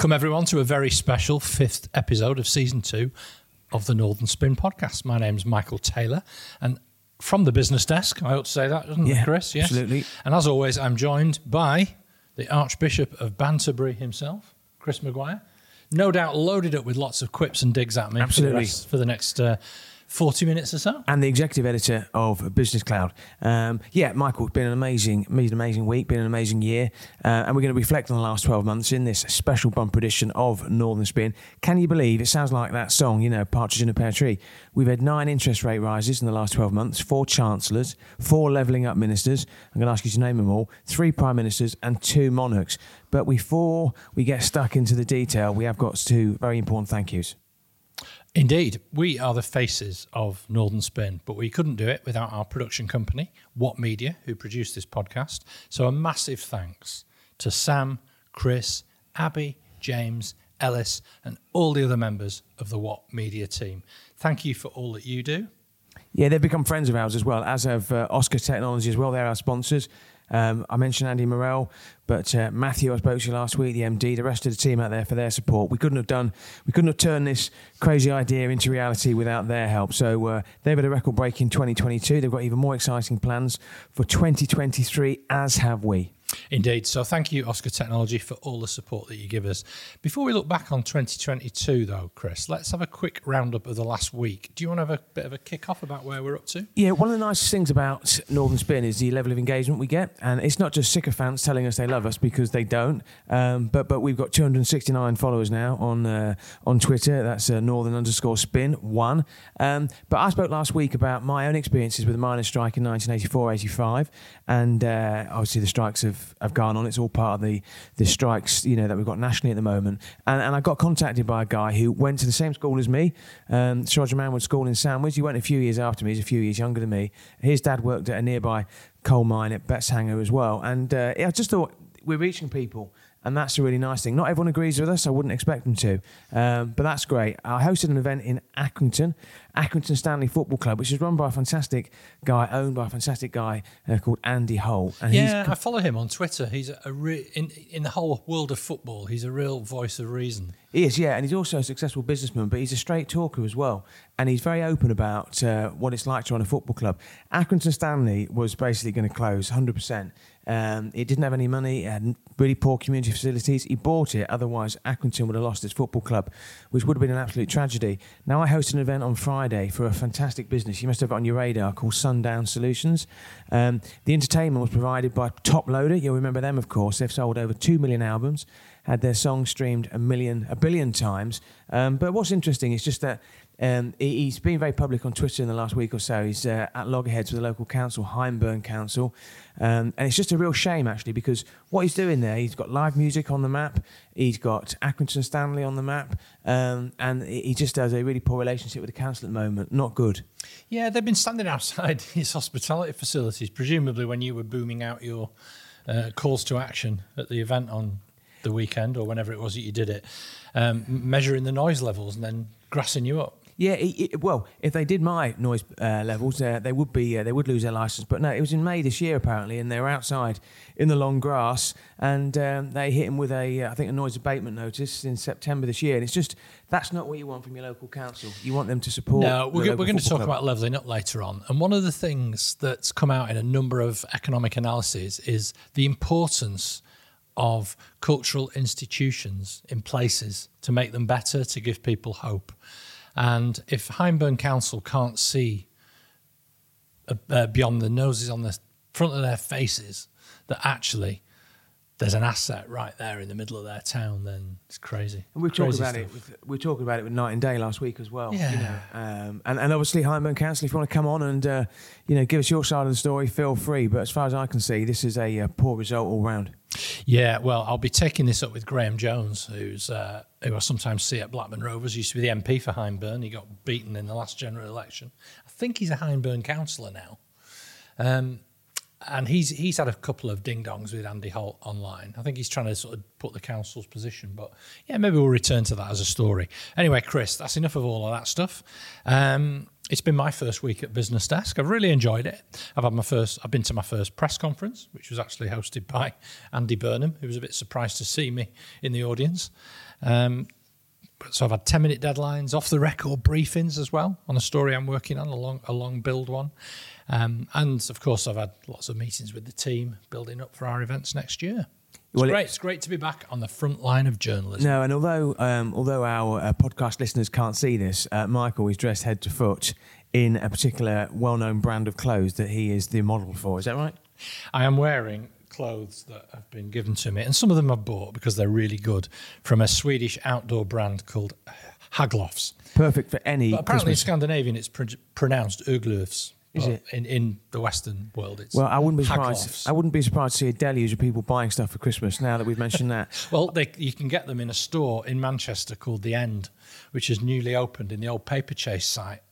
Welcome, everyone, to a very special fifth episode of season two of the Northern Spin podcast. My name's Michael Taylor, and from the business desk, I ought to say that, doesn't Yeah, it, Chris? Yes. absolutely. And as always, I'm joined by the Archbishop of Banterbury himself, Chris Maguire. No doubt loaded up with lots of quips and digs at me Absolutely. for the, rest, for the next uh, 40 minutes or so. and the executive editor of Business Cloud. Um, yeah, Michael, it's been an amazing, been an amazing week, been an amazing year, uh, and we're going to reflect on the last 12 months in this special bumper edition of Northern Spin. Can you believe it sounds like that song, you know, Partridge in a Pear Tree? We've had nine interest rate rises in the last 12 months, four chancellors, four levelling up ministers. I'm going to ask you to name them all, three prime ministers, and two monarchs. But before we get stuck into the detail, we have got two very important thank yous. Indeed, we are the faces of Northern Spin, but we couldn't do it without our production company, What Media, who produced this podcast. So a massive thanks to Sam, Chris, Abby, James, Ellis, and all the other members of the What Media team. Thank you for all that you do. Yeah, they've become friends of ours as well, as have uh, Oscar Technology as well. They're our sponsors. Um, I mentioned Andy Morell, but uh, Matthew, I spoke to last week, the MD, the rest of the team out there for their support. We couldn't have done, we couldn't have turned this crazy idea into reality without their help. So uh, they've had a record break in 2022. They've got even more exciting plans for 2023, as have we. Indeed. So thank you, Oscar Technology, for all the support that you give us. Before we look back on 2022, though, Chris, let's have a quick roundup of the last week. Do you want to have a bit of a kick off about where we're up to? Yeah, one of the nicest things about Northern Spin is the level of engagement we get, and it's not just sycophants telling us they love us because they don't. Um, but but we've got 269 followers now on uh, on Twitter. That's uh, Northern underscore Spin one. Um, but I spoke last week about my own experiences with the miners' strike in 1984-85, and uh, obviously the strikes have, have gone on. It's all part of the the strikes you know that we've got nationally at the moment. And, and I got contacted by a guy who went to the same school as me, um, Roger Manwood School in Sandwich. He went a few years after me. He's a few years younger than me. His dad worked at a nearby coal mine at Betteshanger as well. And uh, I just thought we're reaching people. And that's a really nice thing. Not everyone agrees with us. I wouldn't expect them to. Um, but that's great. I hosted an event in Accrington, Accrington Stanley Football Club, which is run by a fantastic guy, owned by a fantastic guy uh, called Andy Holt. And Yeah, he's I follow him on Twitter. He's a re- in in the whole world of football. He's a real voice of reason. He is, yeah, and he's also a successful businessman, but he's a straight talker as well. And he's very open about uh, what it's like to run a football club. Accrington Stanley was basically going to close 100%. Um, it didn't have any money, it had really poor community facilities. He bought it, otherwise, Accrington would have lost its football club, which would have been an absolute tragedy. Now, I hosted an event on Friday for a fantastic business. You must have it on your radar called Sundown Solutions. Um, the entertainment was provided by Toploader. You'll remember them, of course. They've sold over 2 million albums had their song streamed a million, a billion times. Um, but what's interesting is just that um, he- he's been very public on Twitter in the last week or so. He's uh, at loggerheads with the local council, Hyndburn Council, um, and it's just a real shame actually because what he's doing there, he's got live music on the map, he's got Accrington Stanley on the map, um, and he he just has a really poor relationship with the council at the moment. Not good. Yeah, they've been standing outside his hospitality facilities, presumably when you were booming out your uh, calls to action at the event on the weekend or whenever it was that you did it, um, measuring the noise levels and then grassing you up. Yeah, it, it, well, if they did my noise uh, levels, uh, they would be uh, they would lose their license. But no, it was in May this year apparently, and they were outside in the long grass, and um, they hit him with a uh, think a noise abatement notice in September this year. And it's just that's not what you want from your local council. You want them to support. No, we're, go- we're going to talk club. about levelling up later on. And one of the things that's come out in a number of economic analyses is the importance of cultural institutions in places to make them better, to give people hope. And if Hyndburn Council can't see uh, beyond the noses on the front of their faces that actually there's an asset right there in the middle of their town, then it's crazy. And we were talking Crazy about it. With, we were talking about it with Night and Day last week as well. You Yeah. know, um, and, and obviously, Hyndburn Council, if you want to come on and uh, you know give us your side of the story, feel free. But as far as I can see, this is a uh, poor result all round. Yeah, well, I'll be taking this up with Graham Jones, who's uh, who I sometimes see at Blackburn Rovers. Used to be the MP for Hyndburn. He got beaten in the last general election. I think he's a Hyndburn councillor now. Um, and he's he's had a couple of ding dongs with Andy Holt online. I think he's trying to sort of put the council's position, but yeah, maybe we'll return to that as a story. Anyway, Chris, that's enough of all of that stuff. Um, it's been my first week at Business Desk. I've really enjoyed it. I've had my first. I've been to my first press conference, which was actually hosted by Andy Burnham, who was a bit surprised to see me in the audience. Um, so I've had ten minute deadlines, off the record briefings as well on a story I'm working on, a long a long build one, um, and of course I've had lots of meetings with the team building up for our events next year. It's Well, great. it's great to be back on the front line of journalism. No, and although um, although our uh, podcast listeners can't see this, uh, Michael is dressed head to foot in a particular well-known brand of clothes that he is the model for. Is that right? I am wearing clothes that have been given to me, and some of them I've bought because they're really good from a Swedish outdoor brand called Haglofs. Perfect for any But apparently in Christmas. Scandinavian it's pr- pronounced Uglufs. Is but it? In, in the Western world, it's Well, I wouldn't be surprised. I wouldn't be surprised to see a deluge of people buying stuff for Christmas. Now that we've mentioned that, Well, they, you can get them in a store in Manchester called The End, which is newly opened in the old Paperchase site.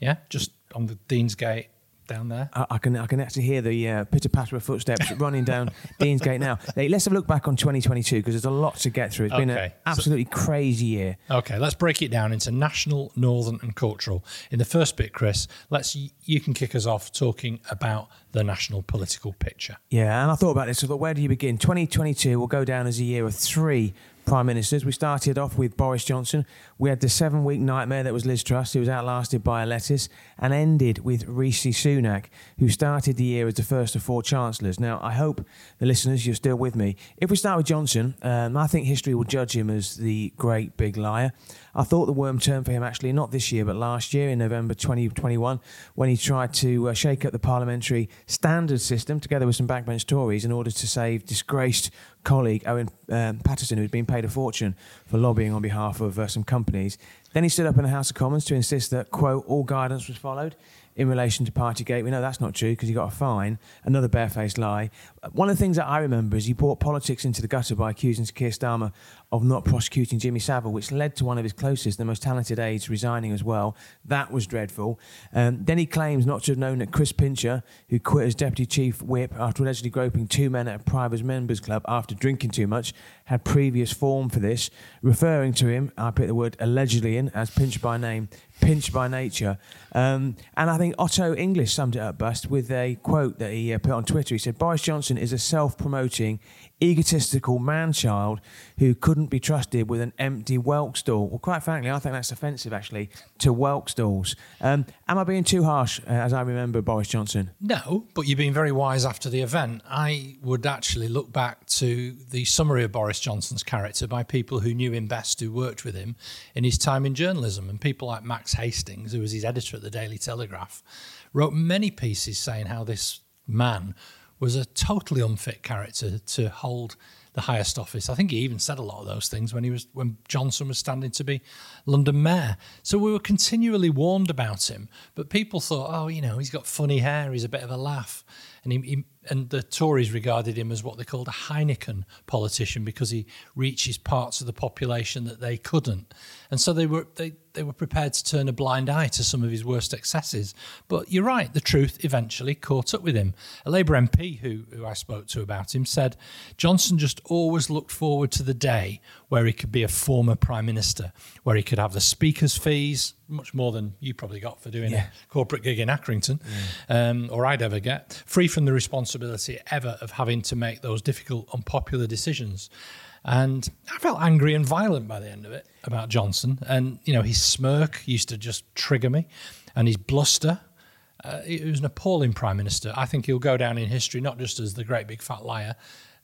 Yeah, just on the Deansgate down there. I, I can I can actually hear the uh, pitter patter of footsteps running down Deansgate now. Hey, let's have a look back on 2022 because there's a lot to get through. It's been an Okay. absolutely crazy year. Okay, let's break it down into national, northern, and cultural. In the first bit, Chris, let's you can kick us off talking about the national political picture. Yeah, and I thought about this. I thought, where do you begin? 2022 will go down as a year of three prime ministers. We started off with Boris Johnson. We had the seven week nightmare that was Liz Truss, who was outlasted by a lettuce, and ended with Rishi Sunak, who started the year as the first of four chancellors. Now, I hope the listeners, you're still with me. If we start with Johnson, um, I think history will judge him as the great big liar. I thought the worm turned for him actually not this year, but last year in November 2021, when he tried to uh, shake up the parliamentary standard system together with some backbench Tories in order to save disgraced colleague Owen um, Paterson, who'd been paid a fortune for lobbying on behalf of uh, some companies. Then he stood up in the House of Commons to insist that, quote, all guidance was followed in relation to Partygate. We know that's not true because he got a fine, another barefaced lie. One of the things that I remember is he brought politics into the gutter by accusing Keir Starmer of not prosecuting Jimmy Savile, which led to one of his closest, the most talented aides, resigning as well. That was dreadful. Um, then he claims not to have known that Chris Pincher, who quit as deputy chief whip after allegedly groping two men at a private members club after drinking too much, had previous form for this, referring to him, I put the word allegedly in, as Pinch by name, Pinch by nature. Um, and I think Otto English summed it up best with a quote that he uh, put on Twitter. He said, Boris Johnson is a self promoting, egotistical man child who couldn't be trusted with an empty whelk stall. Well, quite frankly, I think that's offensive actually to whelk stalls. Um, am I being too harsh uh, as I remember Boris Johnson? No, but you've been very wise after the event. I would actually look back to the summary of Boris Johnson's character by people who knew him best, who worked with him in his time in journalism. And people like Max Hastings, who was his editor at the Daily Telegraph, wrote many pieces saying how this man was a totally unfit character to hold the highest office. I think he even said a lot of those things when he was when Johnson was standing to be London mayor. So we were continually warned about him, but people thought, oh, you know, he's got funny hair, he's a bit of a laugh, and he, he and the Tories regarded him as what they called a Heineken politician because he reaches parts of the population that they couldn't, and so they were they they were prepared to turn a blind eye to some of his worst excesses. But you're right, the truth eventually caught up with him. A Labour MP who, who I spoke to about him said Johnson just always looked forward to the day where he could be a former Prime Minister, where he could have the Speaker's fees, much more than you probably got for doing Yeah. a corporate gig in Accrington, um, or I'd ever get, free from the responsibility ever of having to make those difficult, unpopular decisions. And I felt angry and violent by the end of it about Johnson. And, you know, his smirk used to just trigger me, and his bluster. Uh, he was an appalling prime minister. I think he'll go down in history not just as the great big fat liar,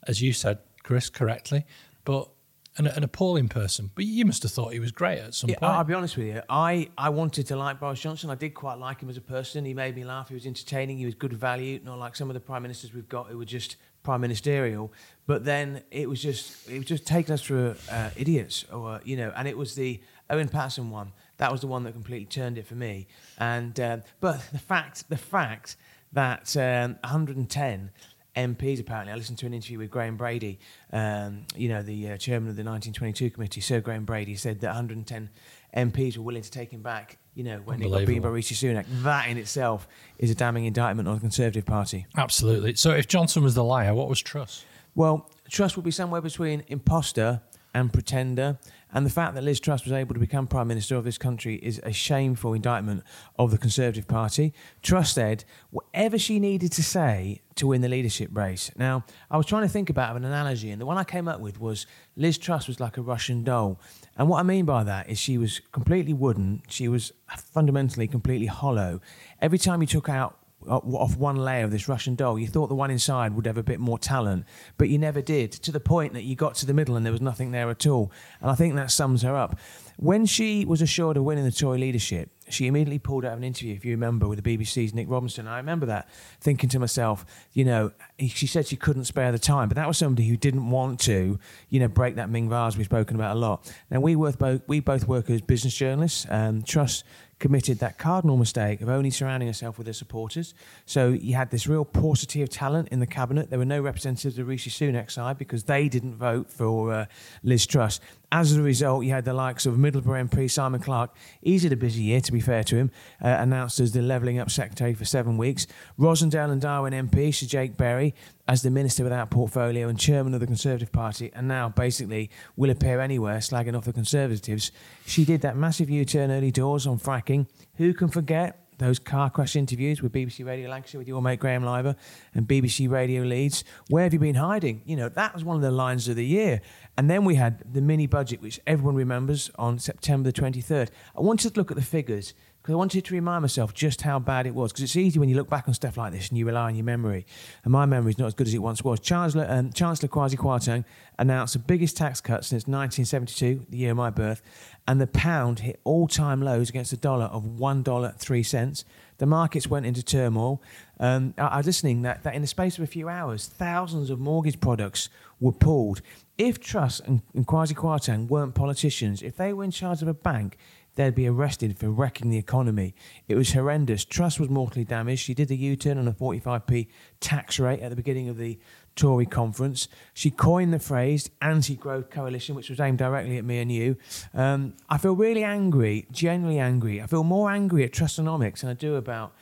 as you said, Chris, correctly, but an, an appalling person. But you must have thought he was great at some Yeah, point. I'll be honest with you. I, I wanted to like Boris Johnson. I did quite like him as a person. He made me laugh. He was entertaining. He was good value. Not like some of the prime ministers we've got who were just prime ministerial. But then it was just it was just taking us for uh, idiots, or you know. And it was the Owen Paterson one. That was the one that completely turned it for me. And um, but the fact the fact that um, 110 MPs apparently. I listened to an interview with Graham Brady, um, you know, the uh, chairman of the 1922 committee, Sir Graham Brady, said that 110 MPs were willing to take him back, you know, when he got beaten by Rishi Sunak. That in itself is a damning indictment on the Conservative Party. Absolutely. So if Johnson was the liar, what was Truss? Well, Truss would be somewhere between imposter, and pretender. And the fact that Liz Truss was able to become Prime Minister of this country is a shameful indictment of the Conservative Party. Truss said whatever she needed to say to win the leadership race. Now, I was trying to think about an analogy, and the one I came up with was Liz Truss was like a Russian doll. And what I mean by that is she was completely wooden, she was fundamentally completely hollow. Every time you took out off one layer of this Russian doll. You thought the one inside would have a bit more talent, but you never did, to the point that you got to the middle and there was nothing there at all. And I think that sums her up. When she was assured of winning the Tory leadership, she immediately pulled out an interview, if you remember, with the BBC's Nick Robinson. I remember that, thinking to myself, you know, she said she couldn't spare the time, but that was somebody who didn't want to, you know, break that Ming vase we've spoken about a lot. Now, we, both, we both work as business journalists. Um, Truss committed that cardinal mistake of only surrounding herself with her supporters. So you had this real paucity of talent in the cabinet. There were no representatives of Rishi Sunak's side because they didn't vote for uh, Liz Truss. As a result, you had the likes of Middlesbrough MP Simon Clarke, he's had a busy year, to be fair to him, uh, announced as the Levelling Up Secretary for seven weeks. Rossendale and Darwen MP Sir Jake Berry as the Minister without portfolio and Chairman of the Conservative Party, and now basically will appear anywhere slagging off the Conservatives. She did that massive U turn early doors on fracking. Who can forget those car crash interviews with BBC Radio Lancashire with your mate Graham Liver and BBC Radio Leeds. Where have you been hiding? You know, that was one of the lines of the year. And then we had the mini budget, which everyone remembers on September the 23rd. I wanted to look at the figures because I wanted to remind myself just how bad it was. Because it's easy when you look back on stuff like this and you rely on your memory. And my memory is not as good as it once was. Chancellor, um, Chancellor Kwasi Kwarteng announced the biggest tax cut since 1972, the year of my birth, and the pound hit all-time lows against the dollar of one dollar three cents. The markets went into turmoil. Um, I, I was listening that, that in the space of a few hours, thousands of mortgage products were pulled. If Truss and, and Kwasi Kwarteng weren't politicians, if they were in charge of a bank, they'd be arrested for wrecking the economy. It was horrendous. Truss was mortally damaged. She did the U turn on a 45p tax rate at the beginning of the Tory conference. She coined the phrase anti growth coalition, which was aimed directly at me and you. Um, I feel really angry, genuinely angry. I feel more angry at Trussonomics than I do about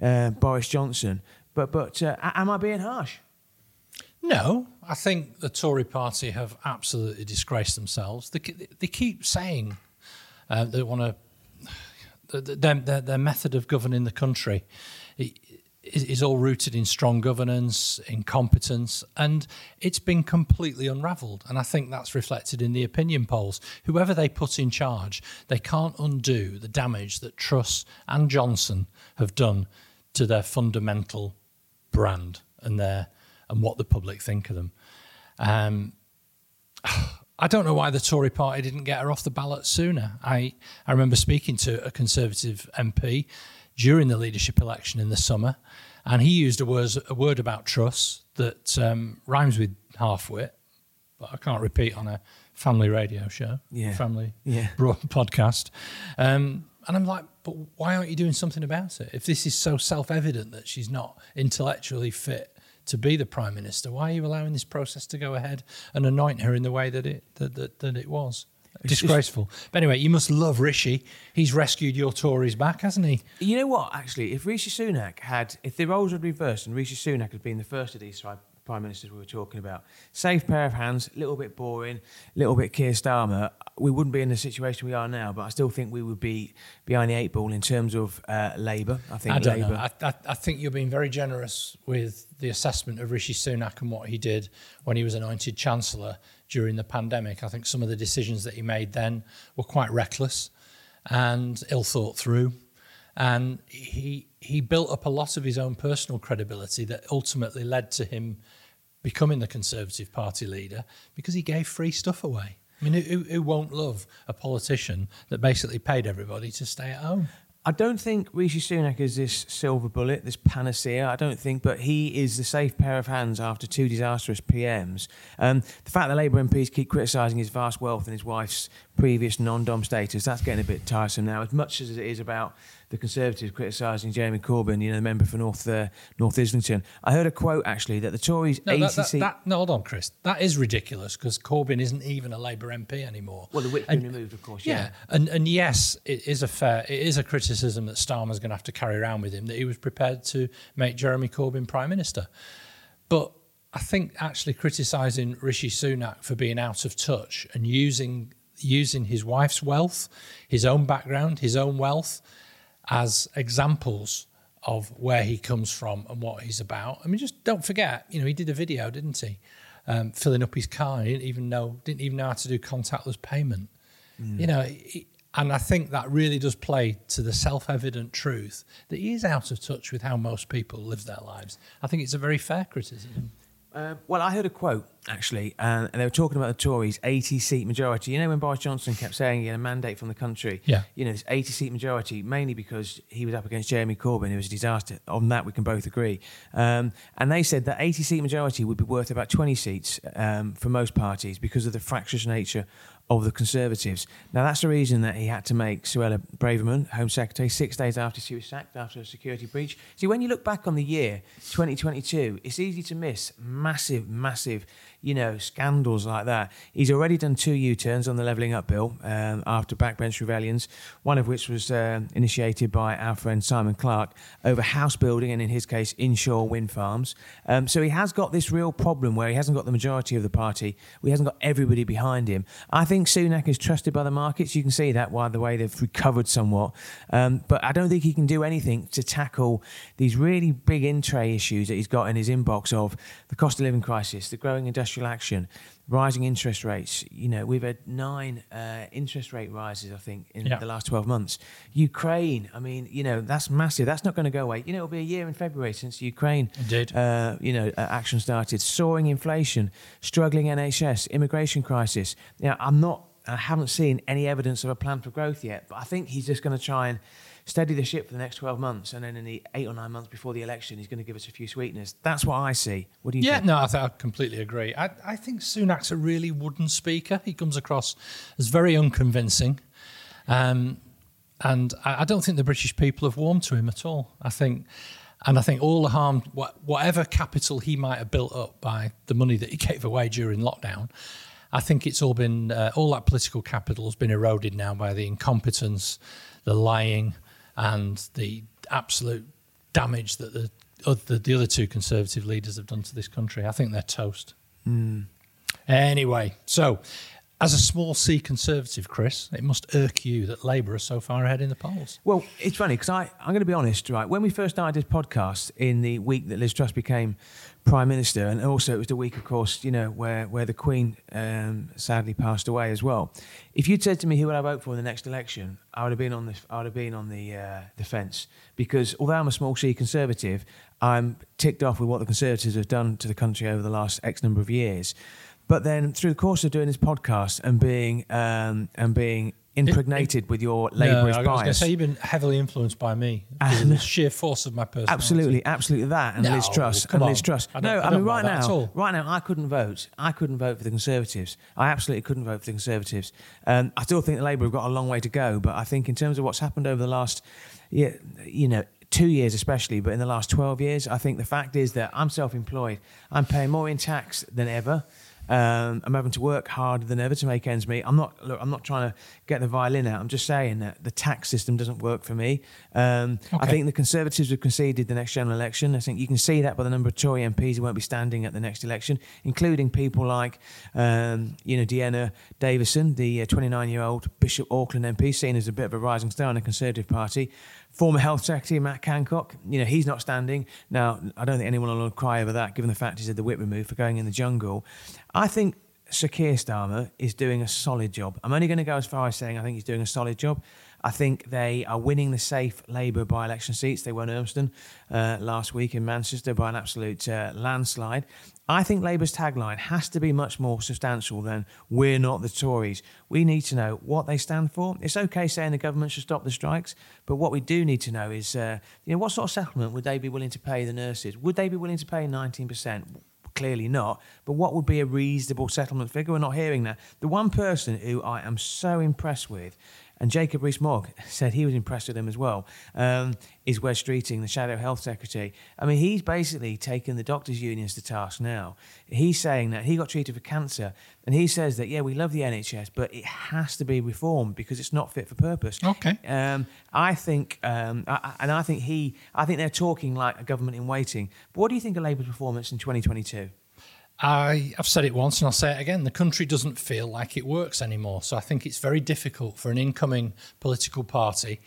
uh, Boris Johnson. But, but uh, am I being harsh? No, I think the Tory party have absolutely disgraced themselves. They, they keep saying uh, they want to their, their, their, method of governing the country is, is, all rooted in strong governance, in competence, and it's been completely unravelled. And I think that's reflected in the opinion polls. Whoever they put in charge, they can't undo the damage that Truss and Johnson have done to their fundamental brand and their and what the public think of them. Um, I don't know why the Tory party didn't get her off the ballot sooner. I, I remember speaking to a Conservative MP during the leadership election in the summer, and he used a word, a word about Truss that um, rhymes with half-wit, but I can't repeat on a family radio show, yeah. family yeah. podcast. Um, and I'm like, but why aren't you doing something about it? If this is so self-evident that she's not intellectually fit to be the prime minister. Why are you allowing this process to go ahead and anoint her in the way that it that, that, that it was? Disgraceful. But anyway, you must love Rishi. He's rescued your Tories back, hasn't he? You know what? Actually, if Rishi Sunak had, if the roles had reversed and Rishi Sunak had been the first of these prime ministers we were talking about. Safe pair of hands, a little bit boring, a little bit Keir Starmer. We wouldn't be in the situation we are now, but I still think we would be behind the eight ball in terms of uh, Labour. I think I don't Labour. Know. I, I, I, think you're being very generous with the assessment of Rishi Sunak and what he did when he was anointed Chancellor during the pandemic. I think some of the decisions that he made then were quite reckless and ill thought through and he he built up a lot of his own personal credibility that ultimately led to him becoming the Conservative Party leader because he gave free stuff away. I mean, who, who won't love a politician that basically paid everybody to stay at home? I don't think Rishi Sunak is this silver bullet, this panacea. I don't think, but he is the safe pair of hands after two disastrous PMs. Um, the fact that Labour MPs keep criticising his vast wealth and his wife's previous non-dom status, that's getting a bit tiresome now, as much as it is about the Conservatives criticising Jeremy Corbyn, you know, the member for North uh, North Islington. I heard a quote actually that the Tories no, ACC. That, that, that, no, hold on, Chris. That is ridiculous because Corbyn isn't even a Labour MP anymore. Well, the whip's been removed, of course. Yeah. yeah, and and yes, it is a fair, it is a criticism that Starmer's going to have to carry around with him that he was prepared to make Jeremy Corbyn prime minister, but I think actually criticising Rishi Sunak for being out of touch and using using his wife's wealth, his own background, his own wealth as examples of where he comes from and what he's about. I mean, just don't forget, you know, he did a video, didn't he? Um, filling up his car. He didn't even know didn't even know how to do contactless payment. Mm. You know, he, and I think that really does play to the self-evident truth that he is out of touch with how most people live their lives. I think it's a very fair criticism. Uh, well, I heard a quote actually, and they were talking about the Tories' 80 seat majority. You know, when Boris Johnson kept saying he had a mandate from the country, yeah. you know, this 80 seat majority, mainly because he was up against Jeremy Corbyn, who was a disaster. On that, we can both agree. Um, and they said that 80 seat majority would be worth about 20 seats um, for most parties because of the fractious nature of the Conservatives. Now, that's the reason that he had to make Suella Braverman Home Secretary six days after she was sacked after a security breach. See, when you look back on the year 2022, it's easy to miss massive, massive you know, scandals like that. He's already done two U turns on the Levelling Up Bill um, after backbench rebellions, one of which was uh, initiated by our friend Simon Clarke over house building and, in his case, inshore wind farms. Um, so he has got this real problem where he hasn't got the majority of the party, he hasn't got everybody behind him. I think Sunak is trusted by the markets. You can see that by the way they've recovered somewhat. Um, but I don't think he can do anything to tackle these really big in tray issues that he's got in his inbox of the cost of living crisis, the growing industrial industrial action, rising interest rates. You know, we've had nine uh, interest rate rises, I think, in yeah. the last 12 months. Ukraine, I mean, you know, that's massive. That's not going to go away. You know, it'll be a year in February since Ukraine, Indeed. Uh, you know, uh, action started. Soaring inflation, struggling NHS, immigration crisis. Yeah, I'm not, I haven't seen any evidence of a plan for growth yet, but I think he's just going to try and steady the ship for the next 12 months, and then in the eight or nine months before the election, he's going to give us a few sweeteners. That's what I see. What do you yeah, think? no, I, th- I completely agree. I, I think Sunak's a really wooden speaker. He comes across as very unconvincing. Um, and I, I don't think the British people have warmed to him at all. I think and I think all the harm, whatever capital he might have built up by the money that he gave away during lockdown, I think it's all been, uh, all that political capital has been eroded now by the incompetence, the lying, and the absolute damage that the other, the other two Conservative leaders have done to this country. I think they're toast. Mm. Anyway, so as a small C Conservative, Chris, it must irk you that Labour are so far ahead in the polls. Well, it's funny because I'm going to be honest, right? When we first started this podcast in the week that Liz Truss became Prime Minister, and also it was the week, of course, you know, where, where the Queen um, sadly passed away as well. If you'd said to me who would I vote for in the next election, I would have been on the I would have been on the uh, the fence because although I'm a small C Conservative, I'm ticked off with what the Conservatives have done to the country over the last X number of years. But then through the course of doing this podcast and being um, and being impregnated it, with your Labourist no, bias. I was going to say you've been heavily influenced by me. And the sheer force of my personality. Absolutely, absolutely that, and no, Liz Truss, and Liz Truss. I no, I, I mean right now, right now, I couldn't vote. I couldn't vote for the Conservatives. I absolutely couldn't vote for the Conservatives. Um, I still think the Labour have got a long way to go, but I think in terms of what's happened over the last, yeah, you know, two years especially, but in the last 12 years, I think the fact is that I'm self employed. I'm paying more in tax than ever. Um, I'm having to work harder than ever to make ends meet. I'm not. Look, I'm not trying to get the violin out. I'm just saying that the tax system doesn't work for me. Um, okay. I think the Conservatives have conceded the next general election. I think you can see that by the number of Tory MPs who won't be standing at the next election, including people like, um, you know, Dehenna Davison, the 29 uh, year old Bishop Auckland MP, seen as a bit of a rising star in the Conservative Party. Former Health Secretary Matt Hancock, you know, he's not standing. Now, I don't think anyone will cry over that, given the fact he's had the whip removed for going in the jungle. I think Sir Keir Starmer is doing a solid job. I'm only going to go as far as saying I think he's doing a solid job. I think they are winning the safe Labour by election seats. They won Urmston uh, last week in Manchester by an absolute uh, landslide. I think Labour's tagline has to be much more substantial than we're not the Tories. We need to know what they stand for. It's okay saying the government should stop the strikes, but what we do need to know is, uh, you know, what sort of settlement would they be willing to pay the nurses? Would they be willing to pay 19%? Clearly not. But what would be a reasonable settlement figure? We're not hearing that. The one person who I am so impressed with and Jacob Rees-Mogg said he was impressed with him as well. Um, is Wes Streeting, the Shadow Health Secretary? I mean, he's basically taken the doctors' unions to task now. He's saying that he got treated for cancer, and he says that yeah, we love the NHS, but it has to be reformed because it's not fit for purpose. Okay. Um, I think, um, I, and I think he, I think they're talking like a government in waiting. But what do you think of Labour's performance in 2022? I, have said it once and I'll say it again. The country doesn't feel like it works anymore. So I think it's very difficult for an incoming political party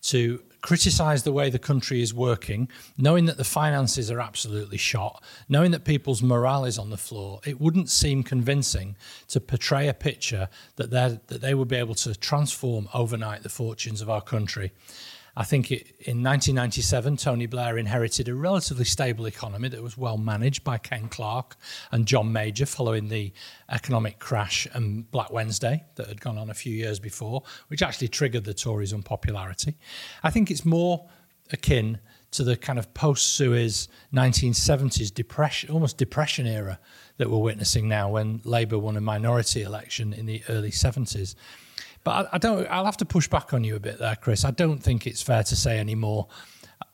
to criticise the way the country is working, knowing that the finances are absolutely shot, knowing that people's morale is on the floor. It wouldn't seem convincing to portray a picture that, that they would be able to transform overnight the fortunes of our country. I think it, in 1997, Tony Blair inherited a relatively stable economy that was well managed by Ken Clarke and John Major following the economic crash and Black Wednesday that had gone on a few years before, which actually triggered the Tories' unpopularity. I think it's more akin to the kind of post-Suez 1970s depression, almost depression era that we're witnessing now when Labour won a minority election in the early 70s. But I, I, don't. I'll have to push back on you a bit there, Chris. I don't think it's fair to say anymore.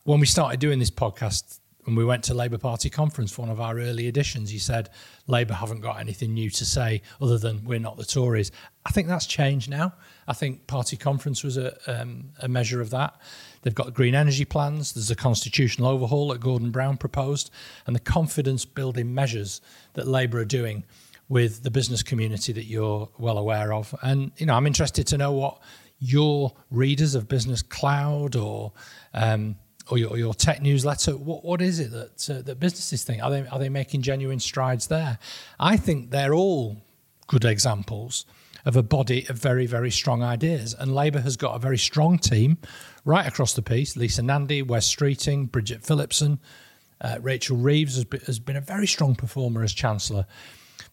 When we started doing this podcast, when we went to Labour Party conference, for one of our early editions, you said Labour haven't got anything new to say other than we're not the Tories. I think that's changed now. I think party conference was a, um, a measure of that. They've got green energy plans. There's a constitutional overhaul that Gordon Brown proposed, and the confidence building measures that Labour are doing with the business community that you're well aware of. And you know, I'm interested to know what your readers of Business Cloud or um, or, your, your, tech newsletter, what, what is it that uh, that businesses think? Are they are they making genuine strides there? I think they're all good examples of a body of very very strong ideas. And Labour has got a very strong team right across the piece. Lisa Nandy, Wes Streeting, Bridget Phillipson. Uh, Rachel Reeves has has been a very strong performer as Chancellor.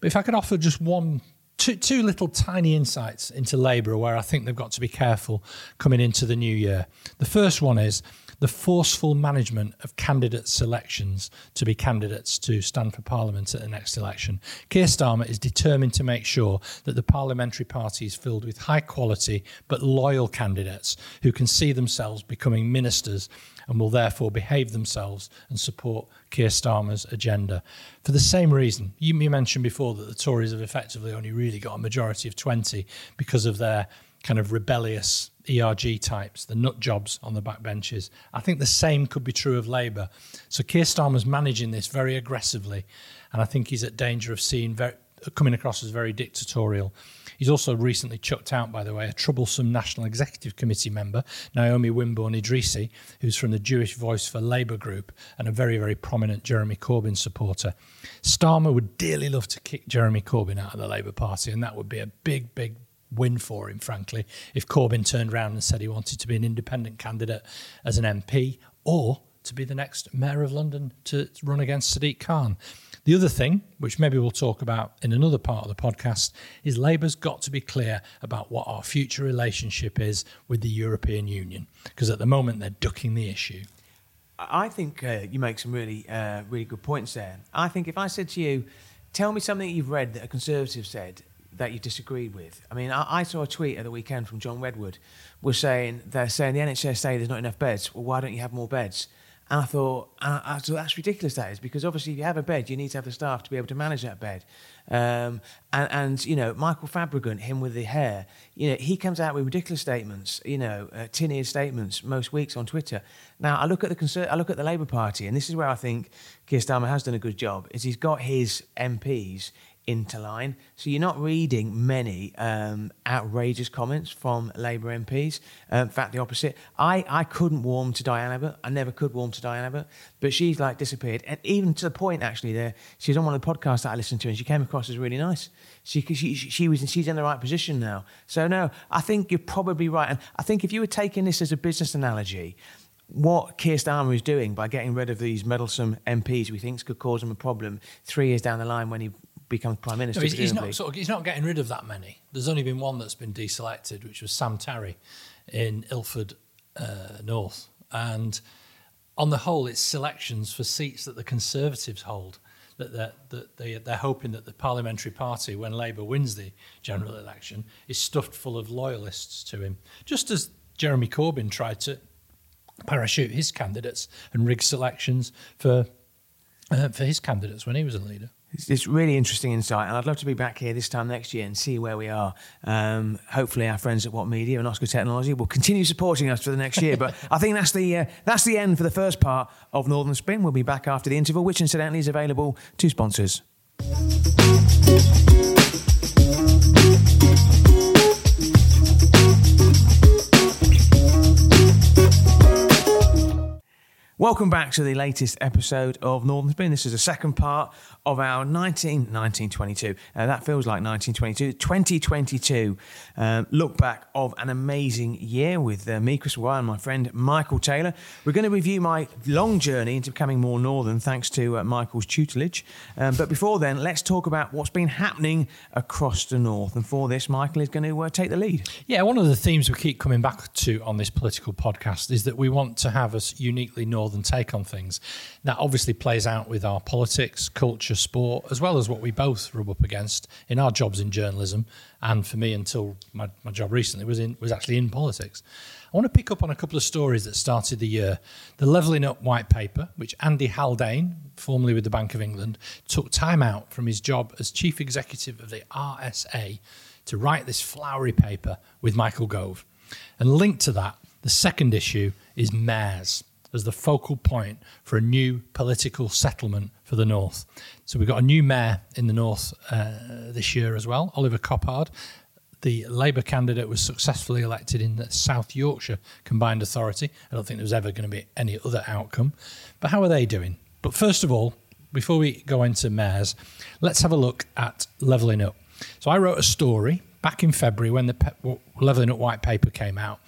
But if I could offer just one, two, two little tiny insights into Labour where I think they've got to be careful coming into the new year. The first one is the forceful management of candidate selections to be candidates to stand for Parliament at the next election. Keir Starmer is determined to make sure that the parliamentary party is filled with high quality but loyal candidates who can see themselves becoming ministers and will therefore behave themselves and support Keir Starmer's agenda. For the same reason, you, mentioned before that the Tories have effectively only really got a majority of 20 because of their kind of rebellious ERG types, the nut jobs on the backbenches. I think the same could be true of Labour. So Keir Starmer's managing this very aggressively, and I think he's at danger of seeing very, coming across as very dictatorial. He's also recently chucked out, by the way, a troublesome National Executive Committee member, Naomi Wimborne Idrissi, who's from the Jewish Voice for Labour group and a very, very prominent Jeremy Corbyn supporter. Starmer would dearly love to kick Jeremy Corbyn out of the Labour Party, and that would be a big, big win for him, frankly, if Corbyn turned around and said he wanted to be an independent candidate as an MP or to be the next mayor of London to run against Sadiq Khan. The other thing, which maybe we'll talk about in another part of the podcast, is Labour's got to be clear about what our future relationship is with the European Union, because at the moment they're ducking the issue. I think uh, you make some really, uh, really good points there. I think if I said to you, tell me something you've read that a Conservative said that you disagreed with. I mean, I, I, saw a tweet at the weekend from John Redwood, was saying they're saying the NHS say there's not enough beds. Well, why don't you have more beds? And I thought, and I, I thought that's ridiculous. That is because obviously, if you have a bed, you need to have the staff to be able to manage that bed. Um, and, and, you know, Michael Fabricant, him with the hair, you know, he comes out with ridiculous statements. You know, uh, tin-eared statements most weeks on Twitter. Now, I look at the Conser- I look at the Labour Party, and this is where I think Keir Starmer has done a good job. Is he's got his MPs interline. So you're not reading many um, outrageous comments from Labour MPs. Um, in fact, the opposite. I, I couldn't warm to Diane Abbott. I never could warm to Diane Abbott. But she's like disappeared. And even to the point, actually, there, she was on one of the podcasts that I listened to and she came across as really nice. She, she, she was, she's in the right position now. So, no, I think you're probably right. And I think if you were taking this as a business analogy, what Keir Starmer is doing by getting rid of these meddlesome MPs we think could cause him a problem three years down the line when he becomes prime minister. No, he's, he's, not sort of, he's not getting rid of that many. There's only been one that's been deselected, which was Sam Tarry in Ilford uh, North, and on the whole, it's selections for seats that the Conservatives hold. That they're, that they, they're hoping that the parliamentary party, when Labour wins the general election, is stuffed full of loyalists to him. Just as Jeremy Corbyn tried to parachute his candidates and rig selections for uh, for his candidates when he was a leader. It's, it's, really interesting insight, and I'd love to be back here this time next year and see where we are. Um, hopefully, our friends at What Media and Oscar Technology will continue supporting us for the next year. But I think that's the uh, that's the end for the first part of Northern Spin. We'll be back after the interval, which incidentally is available to sponsors. Welcome back to the latest episode of Northern Spin. This is the second part of our 19, 1922. Uh, that feels like 1922. 2022. Um, look back of an amazing year with uh, me, Chris Wire, and my friend Michael Taylor. We're going to review my long journey into becoming more Northern thanks to uh, Michael's tutelage. Um, but before then, let's talk about what's been happening across the North. And for this, Michael is going to uh, take the lead. Yeah, one of the themes we keep coming back to on this political podcast is that we want to have a uniquely Northern take on things. That obviously plays out with our politics, culture, sport, as well as what we both rub up against in our jobs in journalism. And for me, until my, my job recently was in was actually in politics. I want to pick up on a couple of stories that started the year. The Levelling Up white paper, which Andy Haldane, formerly with the Bank of England, took time out from his job as chief executive of the RSA to write this flowery paper with Michael Gove. And linked to that, the second issue is mayors as the focal point for a new political settlement for the North. So we've got a new mayor in the North uh, this year as well, Oliver Coppard. The Labour candidate was successfully elected in the South Yorkshire Combined Authority. I don't think there was ever going to be any other outcome. But how are they doing? But first of all, before we go into mayors, let's have a look at levelling up. So I wrote a story back in February when the Pe- Levelling Up white paper came out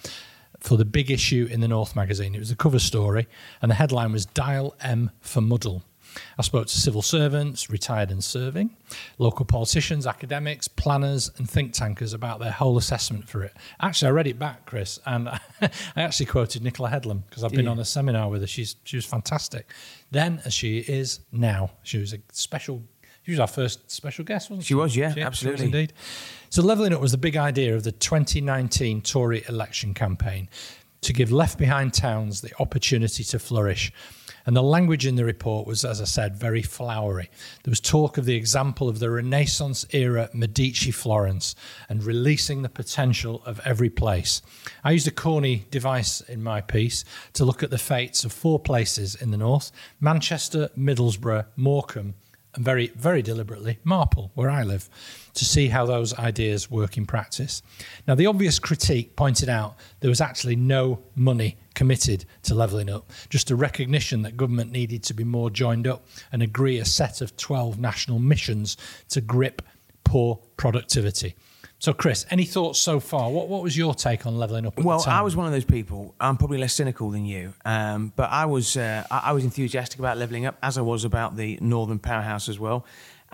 for the big issue in the North magazine. It was a cover story, and the headline was Dial M for Muddle. I spoke to civil servants, retired and serving, local politicians, academics, planners, and think tankers about their whole assessment for it. Actually, I read it back, Chris, and I actually quoted Nicola Headlam because I've been on a seminar with her. She's she was fantastic. Then, as she is now, she was a special. She was our first special guest, wasn't she? She was, yeah, absolutely, was indeed. So, levelling up was the big idea of the 2019 Tory election campaign to give left behind towns the opportunity to flourish. And the language in the report was, as I said, very flowery. There was talk of the example of the Renaissance era Medici Florence and releasing the potential of every place. I used a corny device in my piece to look at the fates of four places in the north Manchester, Middlesbrough, Morecambe, very, very deliberately, Marple, where I live, to see how those ideas work in practice. Now, the obvious critique pointed out there was actually no money committed to levelling up, just a recognition that government needed to be more joined up and agree a set of 12 national missions to grip poor productivity. So, Chris, any thoughts so far? What what was your take on levelling up? well, I was one of those people. I'm probably less cynical than you, um, but I was uh, I, I was enthusiastic about levelling up, as I was about the Northern Powerhouse as well.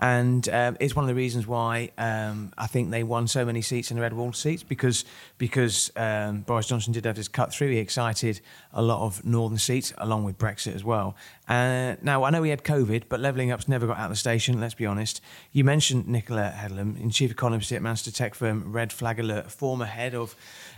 And um, it's one of the reasons why um, I think they won so many seats in the red wall seats because because um, Boris Johnson did have his cut through. He excited a lot of northern seats along with Brexit as well. Uh, now I know we had COVID, but levelling up's never got out of the station. Let's be honest. You mentioned Nicola Headlam, in chief economist at Manchester tech firm Red Flag Alert, former head of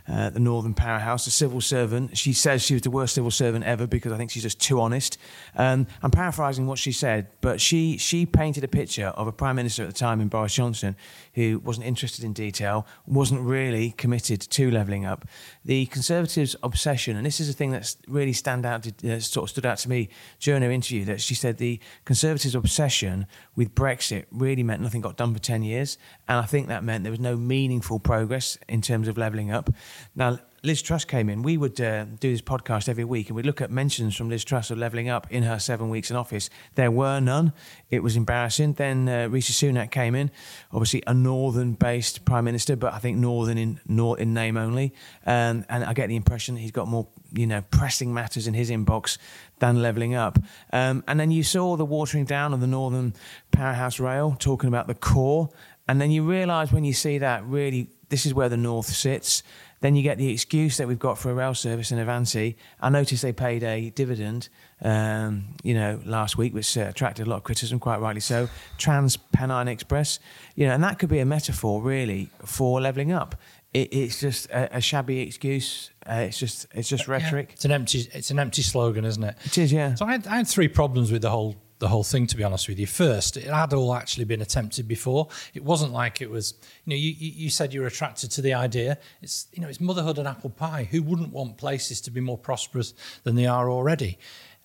uh, the Northern Powerhouse, a civil servant. She says she was the worst civil servant ever because I think she's just too honest. Um, I'm paraphrasing what she said, but she she painted a picture of a prime minister at the time in Boris Johnson who wasn't interested in detail, wasn't really committed to levelling up. The Conservatives' obsession, and this is a thing that's really stand out, uh, sort of stood out to me during her interview, that she said the Conservatives' obsession with Brexit really meant nothing got done for 10 years. And I think that meant there was no meaningful progress in terms of levelling up. Now, Liz Truss came in. We would uh, do this podcast every week and we'd look at mentions from Liz Truss of levelling up in her seven weeks in office. There were none. It was embarrassing. Then uh, Rishi Sunak came in, obviously a northern based prime minister, but I think northern in, nor- in name only. Um, and I get the impression he's got more you know, pressing matters in his inbox than levelling up. Um, and then you saw the watering down of the Northern Powerhouse Rail, talking about the core. And then you realise when you see that, really, this is where the North sits. Then you get the excuse that we've got for a rail service in Avanti. I noticed they paid a dividend, um, you know, last week, which uh, attracted a lot of criticism, quite rightly so. Trans Pennine Express, you know, and that could be a metaphor really for levelling up. It, it's just a, a, shabby excuse. Uh, it's just it's just rhetoric. Yeah, it's an empty it's an empty slogan, isn't it? It is, yeah. So I had, I had three problems with the whole the whole thing, to be honest with you. First, it had all actually been attempted before. It wasn't like it was, you know, you, you said you were attracted to the idea. It's, you know, it's motherhood and apple pie. Who wouldn't want places to be more prosperous than they are already?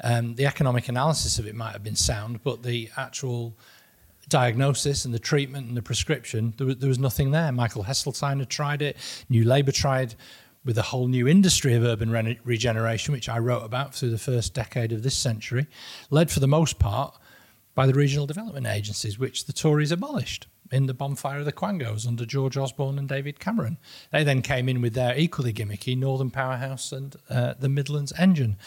Um, the economic analysis of it might have been sound, but the actual diagnosis and the treatment and the prescription, there was, there was nothing there. Michael Heseltine had tried it. New Labour tried with a whole new industry of urban re- regeneration, which I wrote about through the first decade of this century, led for the most part by the regional development agencies, which the Tories abolished in the bonfire of the Quangos under George Osborne and David Cameron. They then came in with their equally gimmicky Northern Powerhouse and uh, the Midlands Engine.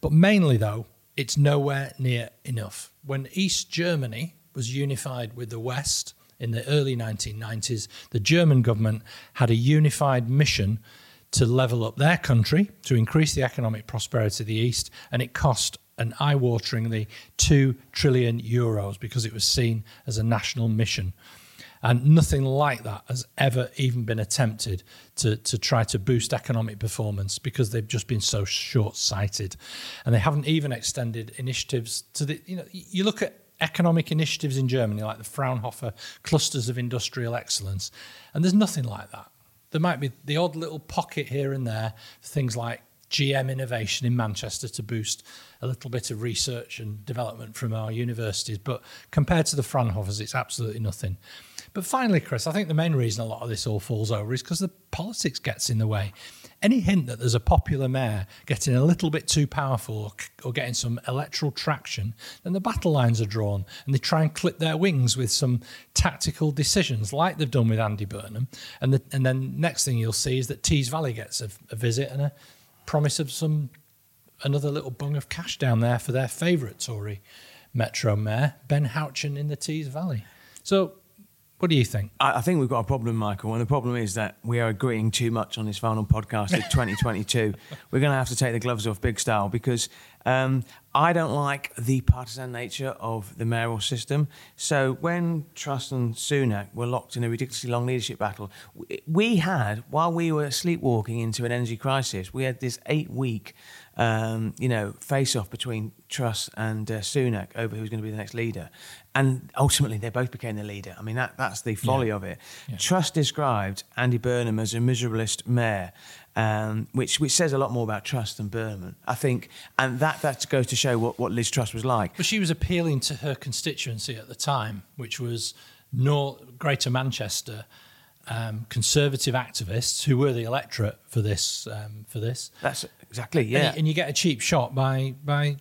But mainly, though, it's nowhere near enough. When East Germany was unified with the West in the early 1990s, the German government had a unified mission to level up their country, to increase the economic prosperity of the East, and it cost an eye-wateringly 2 trillion euros because it was seen as a national mission. And nothing like that has ever even been attempted to, to try to boost economic performance because they've just been so short sighted. And they haven't even extended initiatives to the, you know, you look at economic initiatives in Germany, like the Fraunhofer clusters of industrial excellence. And there's nothing like that. There might be the odd little pocket here and there, things like GM innovation in Manchester to boost a little bit of research and development from our universities. But compared to the Fraunhofers, it's absolutely nothing. But finally, Chris, I think the main reason a lot of this all falls over is because the politics gets in the way any hint that there's a popular mayor getting a little bit too powerful or, getting some electoral traction, then the battle lines are drawn and they try and clip their wings with some tactical decisions, like they've done with Andy Burnham. And, the, and then next thing you'll see is that Tees Valley gets a, a visit and a promise of some another little bung of cash down there for their favourite Tory Metro Mayor, Ben Houchen in the Tees Valley. So what do you think? I, think we've got a problem, Michael, and the problem is that we are agreeing too much on this final podcast of 2022. We're going to have to take the gloves off big style because um, I don't like the partisan nature of the mayoral system. So when Truss and Sunak were locked in a ridiculously long leadership battle, we had, while we were sleepwalking into an energy crisis, we had this eight-week um, you know, face off between Truss and uh, Sunak over who's going to be the next leader. And ultimately, they both became the leader. I mean, that, that's the folly yeah. of it. Yeah. Truss described Andy Burnham as a miserablest mayor, um, which, which says a lot more about Truss than Burnham, I think. And that, that goes to show what, what Liz Truss was like. But she was appealing to her constituency at the time, which was North, Greater Manchester. Um, conservative activists who were the electorate for this. Um, for this, that's exactly yeah. And, and, you get a cheap shot by by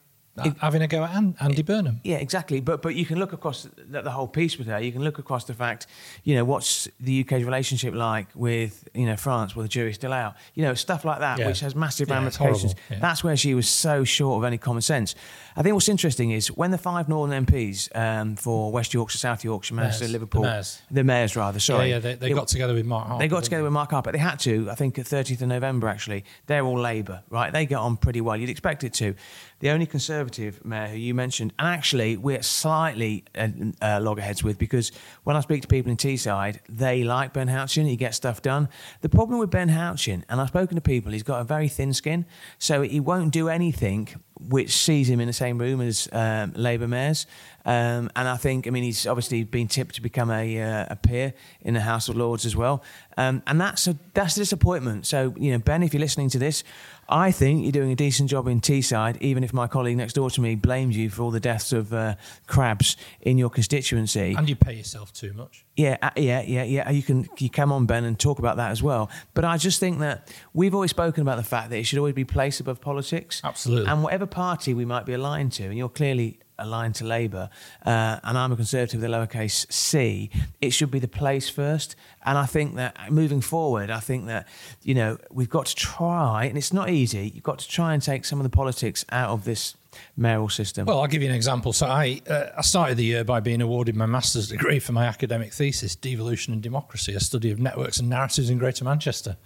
having a go at Andy Burnham. Yeah, exactly. But but you can look across the, the, whole piece with her. You can look across the fact, you know, what's the UK's relationship like with you know France, where the jury's still out. You know, stuff like that, yeah. which has massive yeah, ramifications. Yeah. That's where she was so short of any common sense. I think what's interesting is when the five Northern MPs um, for West Yorkshire, South Yorkshire, Manchester, Liverpool, the mayors. the mayors rather, sorry, yeah, yeah they, they it, got together with Mark Harper. They got together they? with Mark Harper. They had to, I think, at 30th of November. Actually, they're all Labour, right? They get on pretty well. You'd expect it to. The only Conservative mayor who you mentioned, and actually we're slightly uh, uh, loggerheads with because when I speak to people in Teesside, they like Ben Houchen. He gets stuff done. The problem with Ben Houchen, and I've spoken to people, he's got a very thin skin, so he won't do anything which sees him in the same room as um, Labour mayors. Um, and I think, I mean, he's obviously been tipped to become a, uh, a peer in the House of Lords as well. Um, and that's a, that's a disappointment. So, you know, Ben, if you're listening to this, I think you're doing a decent job in Teesside, even if my colleague next door to me blames you for all the deaths of uh, crabs in your constituency. And you pay yourself too much. Yeah, uh, yeah, yeah, yeah. You can you come on, Ben, and talk about that as well. But I just think that we've always spoken about the fact that it should always be placed above politics. Absolutely. And whatever party we might be aligned to, and you're clearly aligned to Labour, uh, and I'm a Conservative with a lowercase c, it should be the place first. And I think that moving forward, I think that, you know, we've got to try, and it's not easy, you've got to try and take some of the politics out of this mayoral system? Well, I'll give you an example. So I, uh, I started the year by being awarded my master's degree for my academic thesis, Devolution and Democracy, a study of networks and narratives in Greater Manchester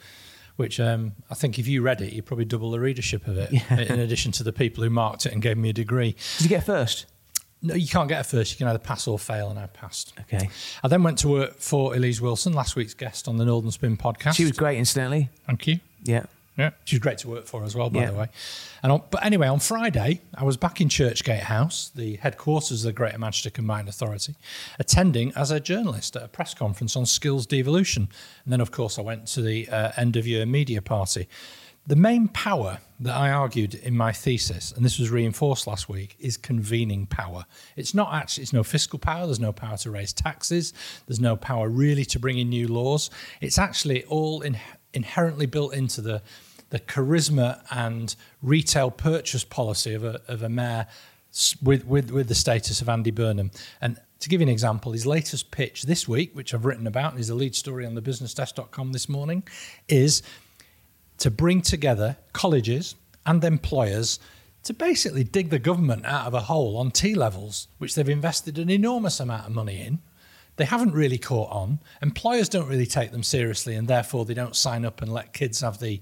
which um, I think if you read it, you probably double the readership of it. Yeah. In addition to the people who marked it and gave me a degree. Did you get first? No, you can't get a first. You can either pass or fail, and I passed. Okay. I then went to work for Elise Wilson, last week's guest on the Northern Spin podcast. She was great, incidentally. Thank you. Yeah. Yeah, she's great to work for as well, by yeah. the way. And on, but anyway, on Friday, I was back in Churchgate House, the headquarters of the Greater Manchester Combined Authority, attending as a journalist at a press conference on skills devolution. And then, of course, I went to the uh, end of year media party. the main power that I argued in my thesis, and this was reinforced last week, is convening power. It's not actually, it's no fiscal power, there's no power to raise taxes, there's no power really to bring in new laws. It's actually all in, inherently built into the, the charisma and retail purchase policy of a, of a mayor with, with, with the status of Andy Burnham. And to give you an example, his latest pitch this week, which I've written about, and is a lead story on the businessdesk.com this morning, is to bring together colleges and employers to basically dig the government out of a hole on T levels, which they've invested an enormous amount of money in. They haven't really caught on. Employers don't really take them seriously, and therefore they don't sign up and let kids have the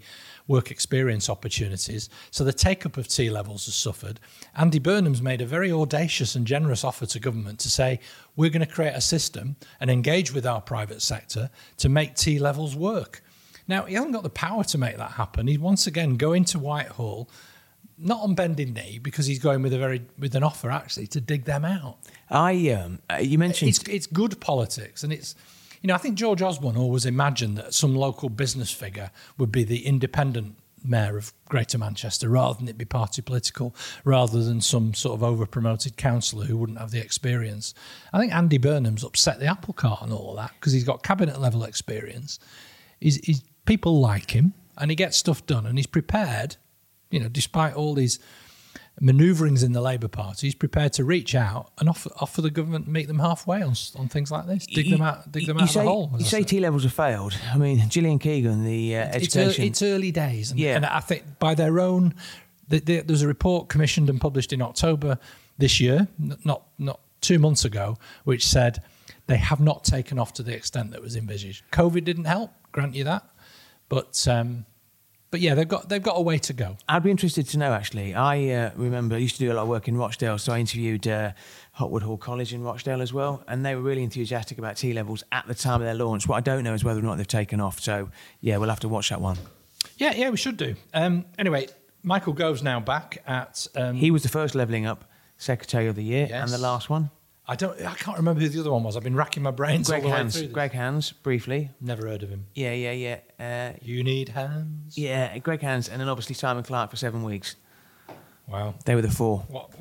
work experience opportunities. So the take up of T levels has suffered. Andy Burnham's made a very audacious and generous offer to government to say, we're going to create a system and engage with our private sector to make T levels work. Now, he hasn't got the power to make that happen. He's once again going to Whitehall, not on bending knee, because he's going with a very with an offer actually to dig them out. I um, uh, you mentioned it's, it's good politics, and it's you know I think George Osborne always imagined that some local business figure would be the independent mayor of Greater Manchester rather than it be party political, rather than some sort of over promoted councillor who wouldn't have the experience. I think Andy Burnham's upset the apple cart and all of that because he's got cabinet level experience. He's, he's people like him and he gets stuff done and he's prepared, you know, despite all these manoeuvrings in the Labour Party, he's prepared to reach out and offer, offer the government meet them halfway on, on things like this, dig you, them out, dig them out say, of the hole. You say T levels have failed. I mean, Gillian Keegan, the uh, it's education, early, it's early days, and, yeah. and I think by their own, the, the, there's a report commissioned and published in October this year, not not two months ago, which said they have not taken off to the extent that was envisaged. COVID didn't help, grant you that. But um, but yeah, they've got they've got a way to go. I'd be interested to know actually. I uh, remember I used to do a lot of work in Rochdale, so I interviewed uh, Hopwood Hall College in Rochdale as well, and they were really enthusiastic about T levels at the time of their launch. What I don't know is whether or not they've taken off. So yeah, we'll have to watch that one. Yeah, yeah, we should do. Um, anyway, Michael Gove's now back at. Um, he was the first levelling up Secretary of the Year, yes. and the last one. I don't. I can't remember who the other one was. I've been racking my brains. Greg all the Hands. Way through Greg Hands, briefly. Never heard of him. Yeah, yeah, yeah. Uh, you need hands. Yeah, Greg Hands, and then obviously Simon Clarke for seven weeks. Wow. They were the four. What?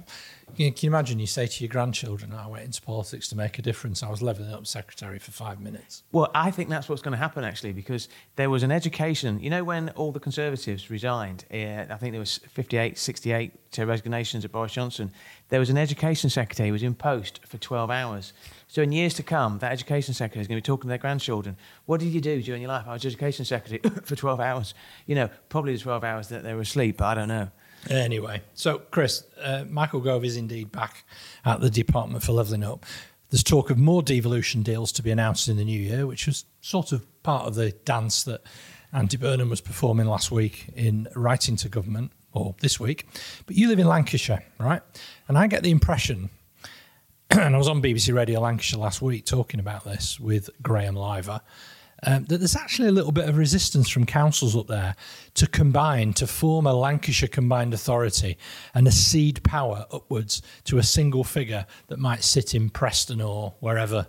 Can you imagine you say to your grandchildren, I went into politics to make a difference. I was levelling up secretary for five minutes. Well, I think that's what's going to happen, actually, because there was an education. You know, when all the Conservatives resigned, uh, I think there was 58, 68 resignations at Boris Johnson, there was an education secretary who was in post for 12 hours. So in years to come, that education secretary is going to be talking to their grandchildren. What did you do during your life? I was education secretary for 12 hours. You know, probably the 12 hours that they were asleep, but I don't know. Anyway, so Chris, uh, Michael Gove is indeed back at the Department for Levelling Up. There's talk of more devolution deals to be announced in the new year, which was sort of part of the dance that Andy Burnham was performing last week in writing to government, or this week. But you live in Lancashire, right? And I get the impression, and I was on BBC Radio Lancashire last week talking about this with Graham Liver, um, that there's actually a little bit of resistance from councils up there to combine, to form a Lancashire Combined Authority and a cede power upwards to a single figure that might sit in Preston or wherever,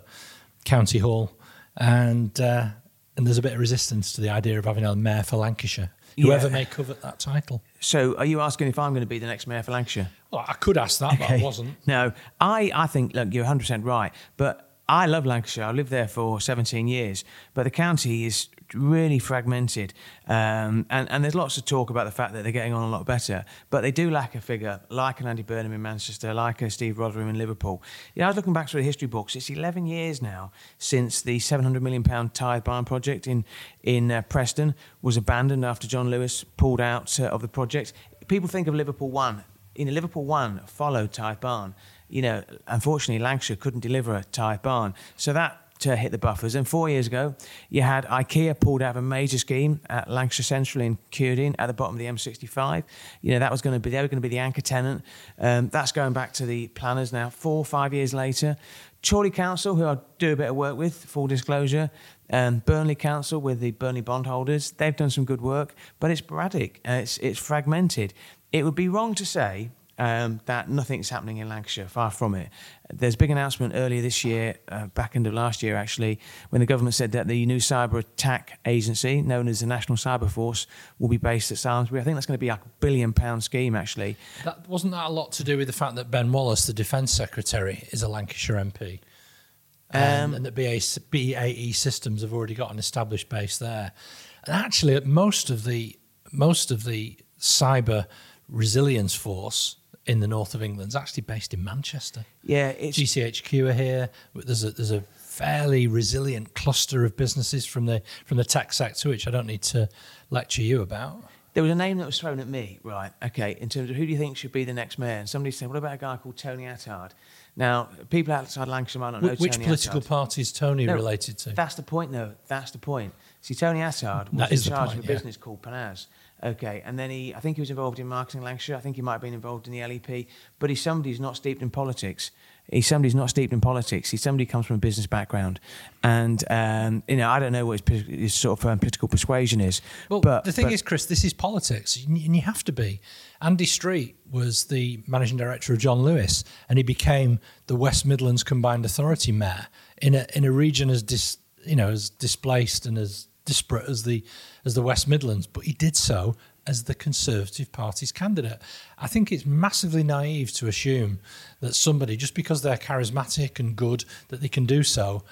County Hall. And, uh, and there's a bit of resistance to the idea of having a mayor for Lancashire, whoever yeah. may covet that title. So, are you asking if I'm going to be the next mayor for Lancashire? Well, I could ask that, okay. but I wasn't. No, I, I think, look, you're 100% right. But I love Lancashire. I lived there for 17 years, but the county is really fragmented, um, and, and there's lots of talk about the fact that they're getting on a lot better, but they do lack a figure like an Andy Burnham in Manchester, like a Steve Rotheram in Liverpool. You know, I was looking back through the history books. It's 11 years now since the 700 million pound tithe barn project in in uh, Preston was abandoned after John Lewis pulled out uh, of the project. People think of Liverpool One. You know, Liverpool One followed tithe barn you know, unfortunately, Lancashire couldn't deliver a tithe barn. So that to hit the buffers. And four years ago, you had IKEA pulled out of a major scheme at Lancashire Central in Cuerden at the bottom of the M65. You know, that was going to be, they were going to be the anchor tenant. Um, that's going back to the planners now, four or five years later. Chorley Council, who I do a bit of work with, full disclosure, um, Burnley Council with the Burnley bondholders, they've done some good work, but it's sporadic, uh, it's, it's fragmented. It would be wrong to say um, that nothing's happening in Lancashire. Far from it. There's a big announcement earlier this year, uh, back end of last year actually, when the government said that the new cyber attack agency, known as the National Cyber Force, will be based at Samlesbury. I think that's going to be like a billion pound scheme actually. That wasn't that a lot to do with the fact that Ben Wallace, the Defence Secretary, is a Lancashire MP. Um, and that BAE, BAE Systems have already got an established base there. And actually, most of the most of the cyber resilience force in the north of England is actually based in Manchester. Yeah, it's GCHQ are here. There's a there's a fairly resilient cluster of businesses from the from the tech sector, which I don't need to lecture you about. There was a name that was thrown at me, right? Okay, in terms of who do you think should be the next mayor? And somebody said, "What about a guy called Tony Attard?" Now, people outside Lancashire might not know Which Tony political Attard. party is Tony No, related to? That's the point, though. That's the point. See, Tony Attard was That in charge point, of a yeah. business called Panaz. Okay, and then he, I think he was involved in marketing Lancashire. I think he might have been involved in the LEP. But he's somebody who's not steeped in politics. He's somebody who's not steeped in politics. He's somebody who comes from a business background, and um, you know, I don't know what his, his sort of um, political persuasion is. Well, but the thing but- is, Chris, this is politics, and you and you have to be. Andy Street was the managing director of John Lewis, and he became the West Midlands Combined Authority mayor in a in a region as dis, you know as displaced and as disparate as the as the West Midlands. But he did so as the Conservative Party's candidate. I think it's massively naive to assume that somebody, just because they're charismatic and good, that they can do so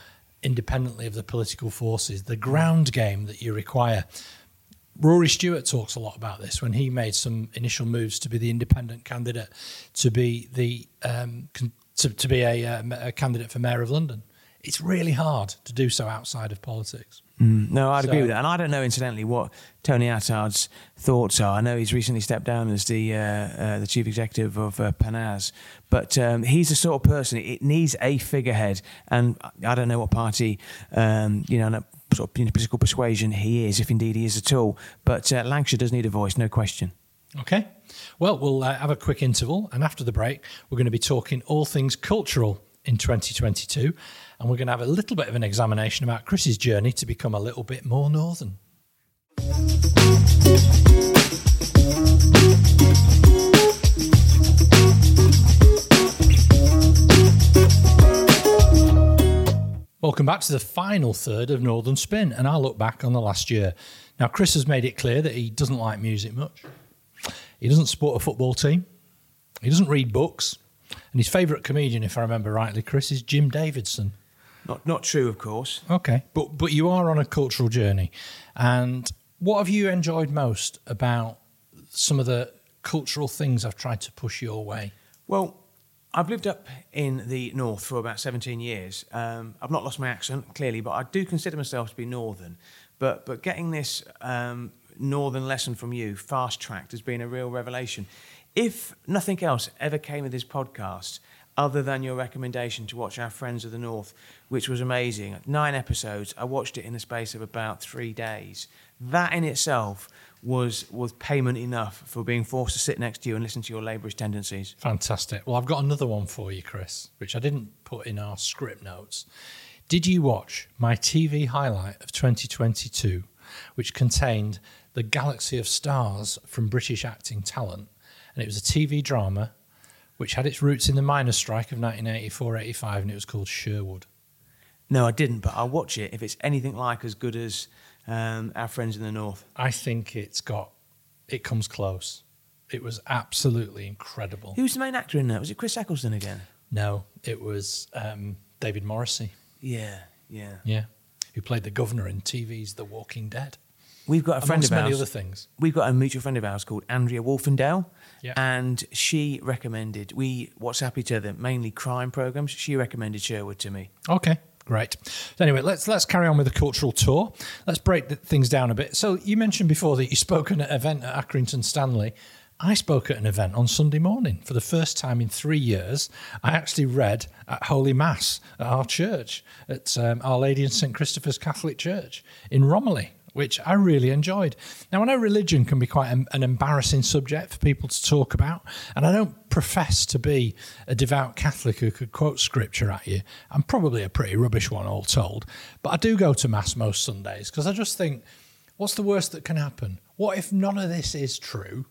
independently of the political forces. The ground game that you require. Rory Stewart talks a lot about this when he made some initial moves to be the independent candidate, to be the um, to, to be a, um, a candidate for mayor of London. It's really hard to do so outside of politics. Mm, no, I'd agree with that. And I don't know, incidentally, what Tony Attard's thoughts are. I know he's recently stepped down as the uh, uh, the chief executive of uh, Panaz, but um, he's the sort of person. It needs a figurehead, and I don't know what party, um, you know, sort of political persuasion he is, if indeed he is at all. But uh, Lancashire does need a voice, no question. Okay. Well, we'll uh, have a quick interval, and after the break, we're going to be talking all things cultural in 2022, and we're going to have a little bit of an examination about Chris's journey to become a little bit more northern. Welcome back to the final third of Northern Spin, and I'll look back on the last year. Now, Chris has made it clear that he doesn't like music much. He doesn't support a football team. He doesn't read books. And his favourite comedian, if I remember rightly, Chris, is Jim Davidson. Not not true, of course. Okay. But but you are on a cultural journey. And what have you enjoyed most about some of the cultural things I've tried to push your way? Well, I've lived up in the north for about 17 years. Um, I've not lost my accent, clearly, but I do consider myself to be northern. But, but getting this um, northern lesson from you fast tracked has been a real revelation. If nothing else ever came of this podcast, other than your recommendation to watch Our Friends of the North, which was amazing, nine episodes, I watched it in the space of about three days. That in itself was, was payment enough for being forced to sit next to you and listen to your laborious tendencies. Fantastic. Well, I've got another one for you, Chris, which I didn't put in our script notes. Did you watch my TV highlight of 2022, which contained the galaxy of stars from British acting talent? And it was a TV drama which had its roots in the miners' strike of 1984 85, and it was called Sherwood. No, I didn't, but I'll watch it if it's anything like as good as um, our friends in the north. I think it's got, it comes close. It was absolutely incredible. Who was the main actor in that? Was it Chris Eccleston again? No, it was um, David Morrissey, Yeah, yeah. yeah, who played the governor in TV's The Walking Dead. We've got a friend amongst of many other things. We've got a mutual friend of ours called Andrea Wolfendale, Yeah. and she recommended we WhatsApp each other mainly crime programs. She recommended Sherwood to me. Okay, great. So anyway, let's let's carry on with the cultural tour. Let's break the, things down a bit. So you mentioned before that you spoke at an event at Accrington Stanley. I spoke at an event on Sunday morning for the first time in three years. I actually read at Holy Mass at our church, at um, Our Lady and St Christopher's Catholic Church in Romiley, which I really enjoyed. Now, I know religion can be quite an, embarrassing subject for people to talk about, and I don't profess to be a devout Catholic who could quote scripture at you. I'm probably a pretty rubbish one, all told. But I do go to Mass most Sundays because I just think, what's the worst that can happen? What if none of this is true?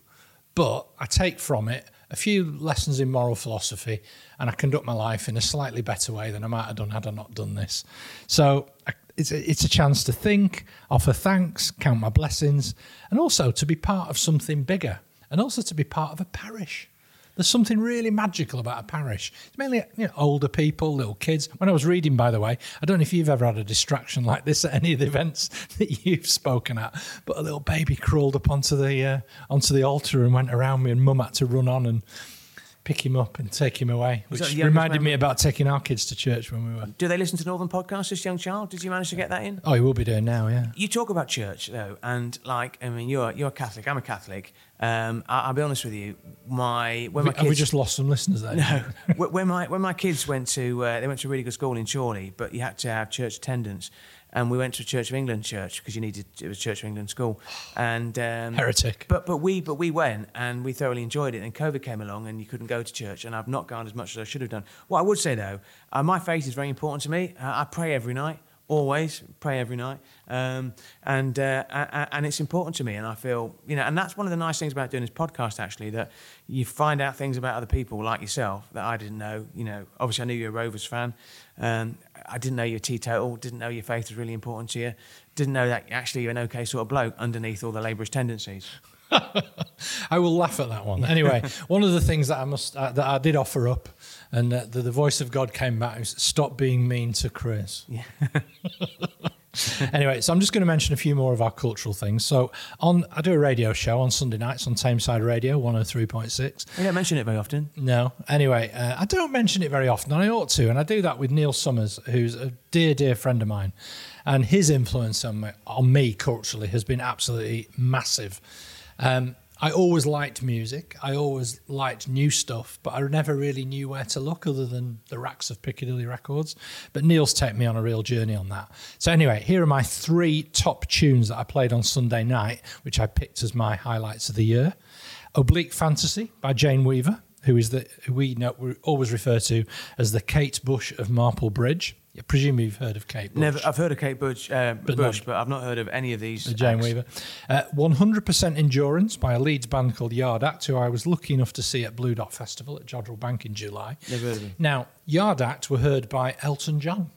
But I take from it a few lessons in moral philosophy, and I conduct my life in a slightly better way than I might have done had I not done this. So I, it's a, it's a chance to think, offer thanks, count my blessings, and also to be part of something bigger, and also to be part of a parish. There's something really magical about a parish. It's mainly you know, older people, little kids. When I was reading, by the way, I don't know if you've ever had a distraction like this at any of the events that you've spoken at, but a little baby crawled up onto the uh, onto the altar and went around me, and Mum had to run on and pick him up and take him away, which that the youngest reminded me about taking our kids to church when we were. Do they listen to Northern podcasts, this young child? Did you manage to get that in? Oh, he will be doing now, yeah. You talk about church though, and like I mean, you're you're a Catholic. I'm a Catholic. Um, I, I'll be honest with you. My when my Have we just lost some listeners there? no, when my when my kids went to uh, they went to a really good school in Chorley, but you had to have church attendance, and we went to a Church of England church because you needed it was Church of England school, and um, Heretic. But but we but we went and we thoroughly enjoyed it. And COVID came along and you couldn't go to church, and I've not gone as much as I should have done. What I would say though, uh, my faith is very important to me. Uh, I pray every night. Always pray every night, um, and uh, and it's important to me. And I feel you know, and that's one of the nice things about doing this podcast. Actually, that you find out things about other people like yourself that I didn't know. You know, obviously I knew you're a Rovers fan. Um, I didn't know you're teetotal. Didn't know your faith was really important to you. Didn't know that actually you're an okay sort of bloke underneath all the labourers' tendencies. I will laugh at that one. Anyway, one of the things that I must uh, that I did offer up, and uh, the, the voice of God came back was stop being mean to Chris. Yeah. anyway, so I'm just going to mention a few more of our cultural things. So on, I do a radio show on Sunday nights on Tameside Radio 103.6. We don't mention it very often. No. Anyway, uh, I don't mention it very often, I ought to. And I do that with Neil Summers, who's a dear, dear friend of mine. And his influence on me, on me culturally has been absolutely massive. Um, I always liked music. I always liked new stuff, but I never really knew where to look other than the racks of Piccadilly records. But Neil's taken me on a real journey on that. So, anyway, here are my three top tunes that I played on Sunday night, which I picked as my highlights of the year Oblique Fantasy by Jane Weaver, who is the who we know we always refer to as the Kate Bush of Marple Bridge. I presume you've heard of Kate Bush. Never. I've heard of Kate Bush, uh, But Bush, no- but I've not heard of any of these. The Jane acts. Weaver. Uh, 100% Endurance by a Leeds band called Yard Act, who I was lucky enough to see at Blue Dot Festival at Jodrell Bank in July. Never heard of them. Now, Yard Act were heard by Elton John,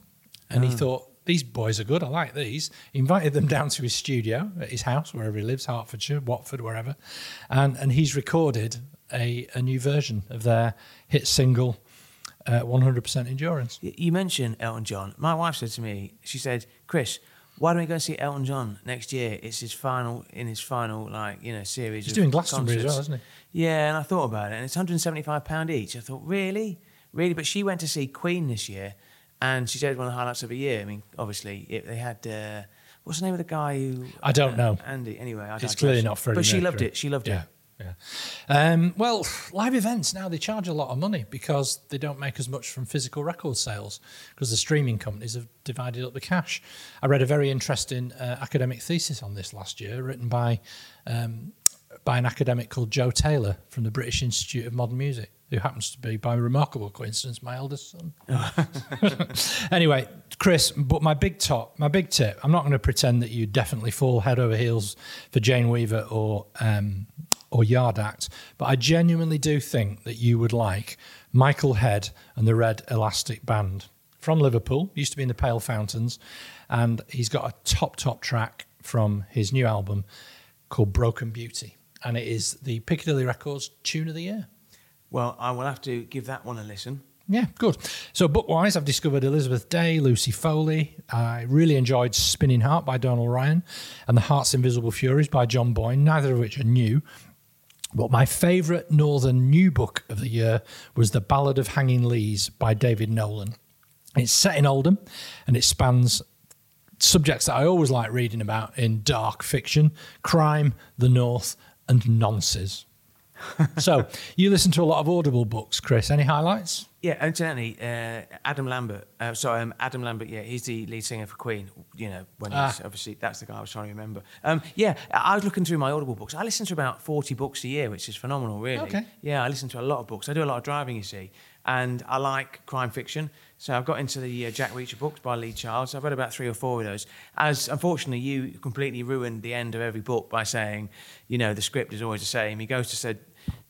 and he thought, these boys are good, I like these. He invited them down to his studio at his house, wherever he lives, Hertfordshire, Watford, wherever. And, and he's recorded a, a new version of their hit single, uh, 100% Endurance. You mentioned Elton John. My wife said to me, she said, "Chris, why don't we go and see Elton John next year? It's his final in his final like you know series." He's doing Glastonbury as well, concerts." isn't he? Yeah, and I thought about it, and it's 175 pound each. I thought, really, really, but she went to see Queen this year, and she said one of the highlights of the year. I mean, obviously, it, they had. Uh, What's the name of the guy who? I don't uh, know. Andy. Anyway, I It's clearly not Freddie But she loved it. She loved yeah, it. Yeah. Um, well, live events now they charge a lot of money because they don't make as much from physical record sales because the streaming companies have divided up the cash. I read a very interesting uh, academic thesis on this last year, written by um, by an academic called Joe Taylor from the British Institute of Modern Music, who happens to be, by remarkable coincidence, my eldest son. anyway, Chris, but my big top, my big tip. I'm not going to pretend that you definitely fall head over heels for Jane Weaver or um, or Yard Act, but I genuinely do think that you would like Michael Head and the Red Elastic Band from Liverpool. Used to be in the Pale Fountains, and he's got a top top track from his new album called Broken Beauty, and it is the Piccadilly Records Tune of the Year. Well, I will have to give that one a listen. Yeah, good. So, book wise, I've discovered Elizabeth Day, Lucy Foley. I really enjoyed Spinning Heart by Donal Ryan and The Heart's Invisible Furies by John Boyne, neither of which are new. But my favourite Northern new book of the year was The Ballad of Hanging Lees by David Nolan. It's set in Oldham and it spans subjects that I always like reading about in dark fiction crime, the North, and nonces. so, you listen to a lot of Audible books, Chris. Any highlights? Yeah, incidentally, uh, Adam Lambert. Uh, sorry, um, Adam Lambert. Yeah, he's the lead singer for Queen. You know, when he's Ah. obviously that's the guy I was trying to remember. Um, yeah, I was looking through my Audible books. I listen to about forty books a year, which is phenomenal, really. Okay. Yeah, I listen to a lot of books. I do a lot of driving, you see, and I like crime fiction. So I've got into the uh, Jack Reacher books by Lee Childs. I've read about three or four of those. As unfortunately, you completely ruined the end of every book by saying, you know, the script is always the same. He goes to said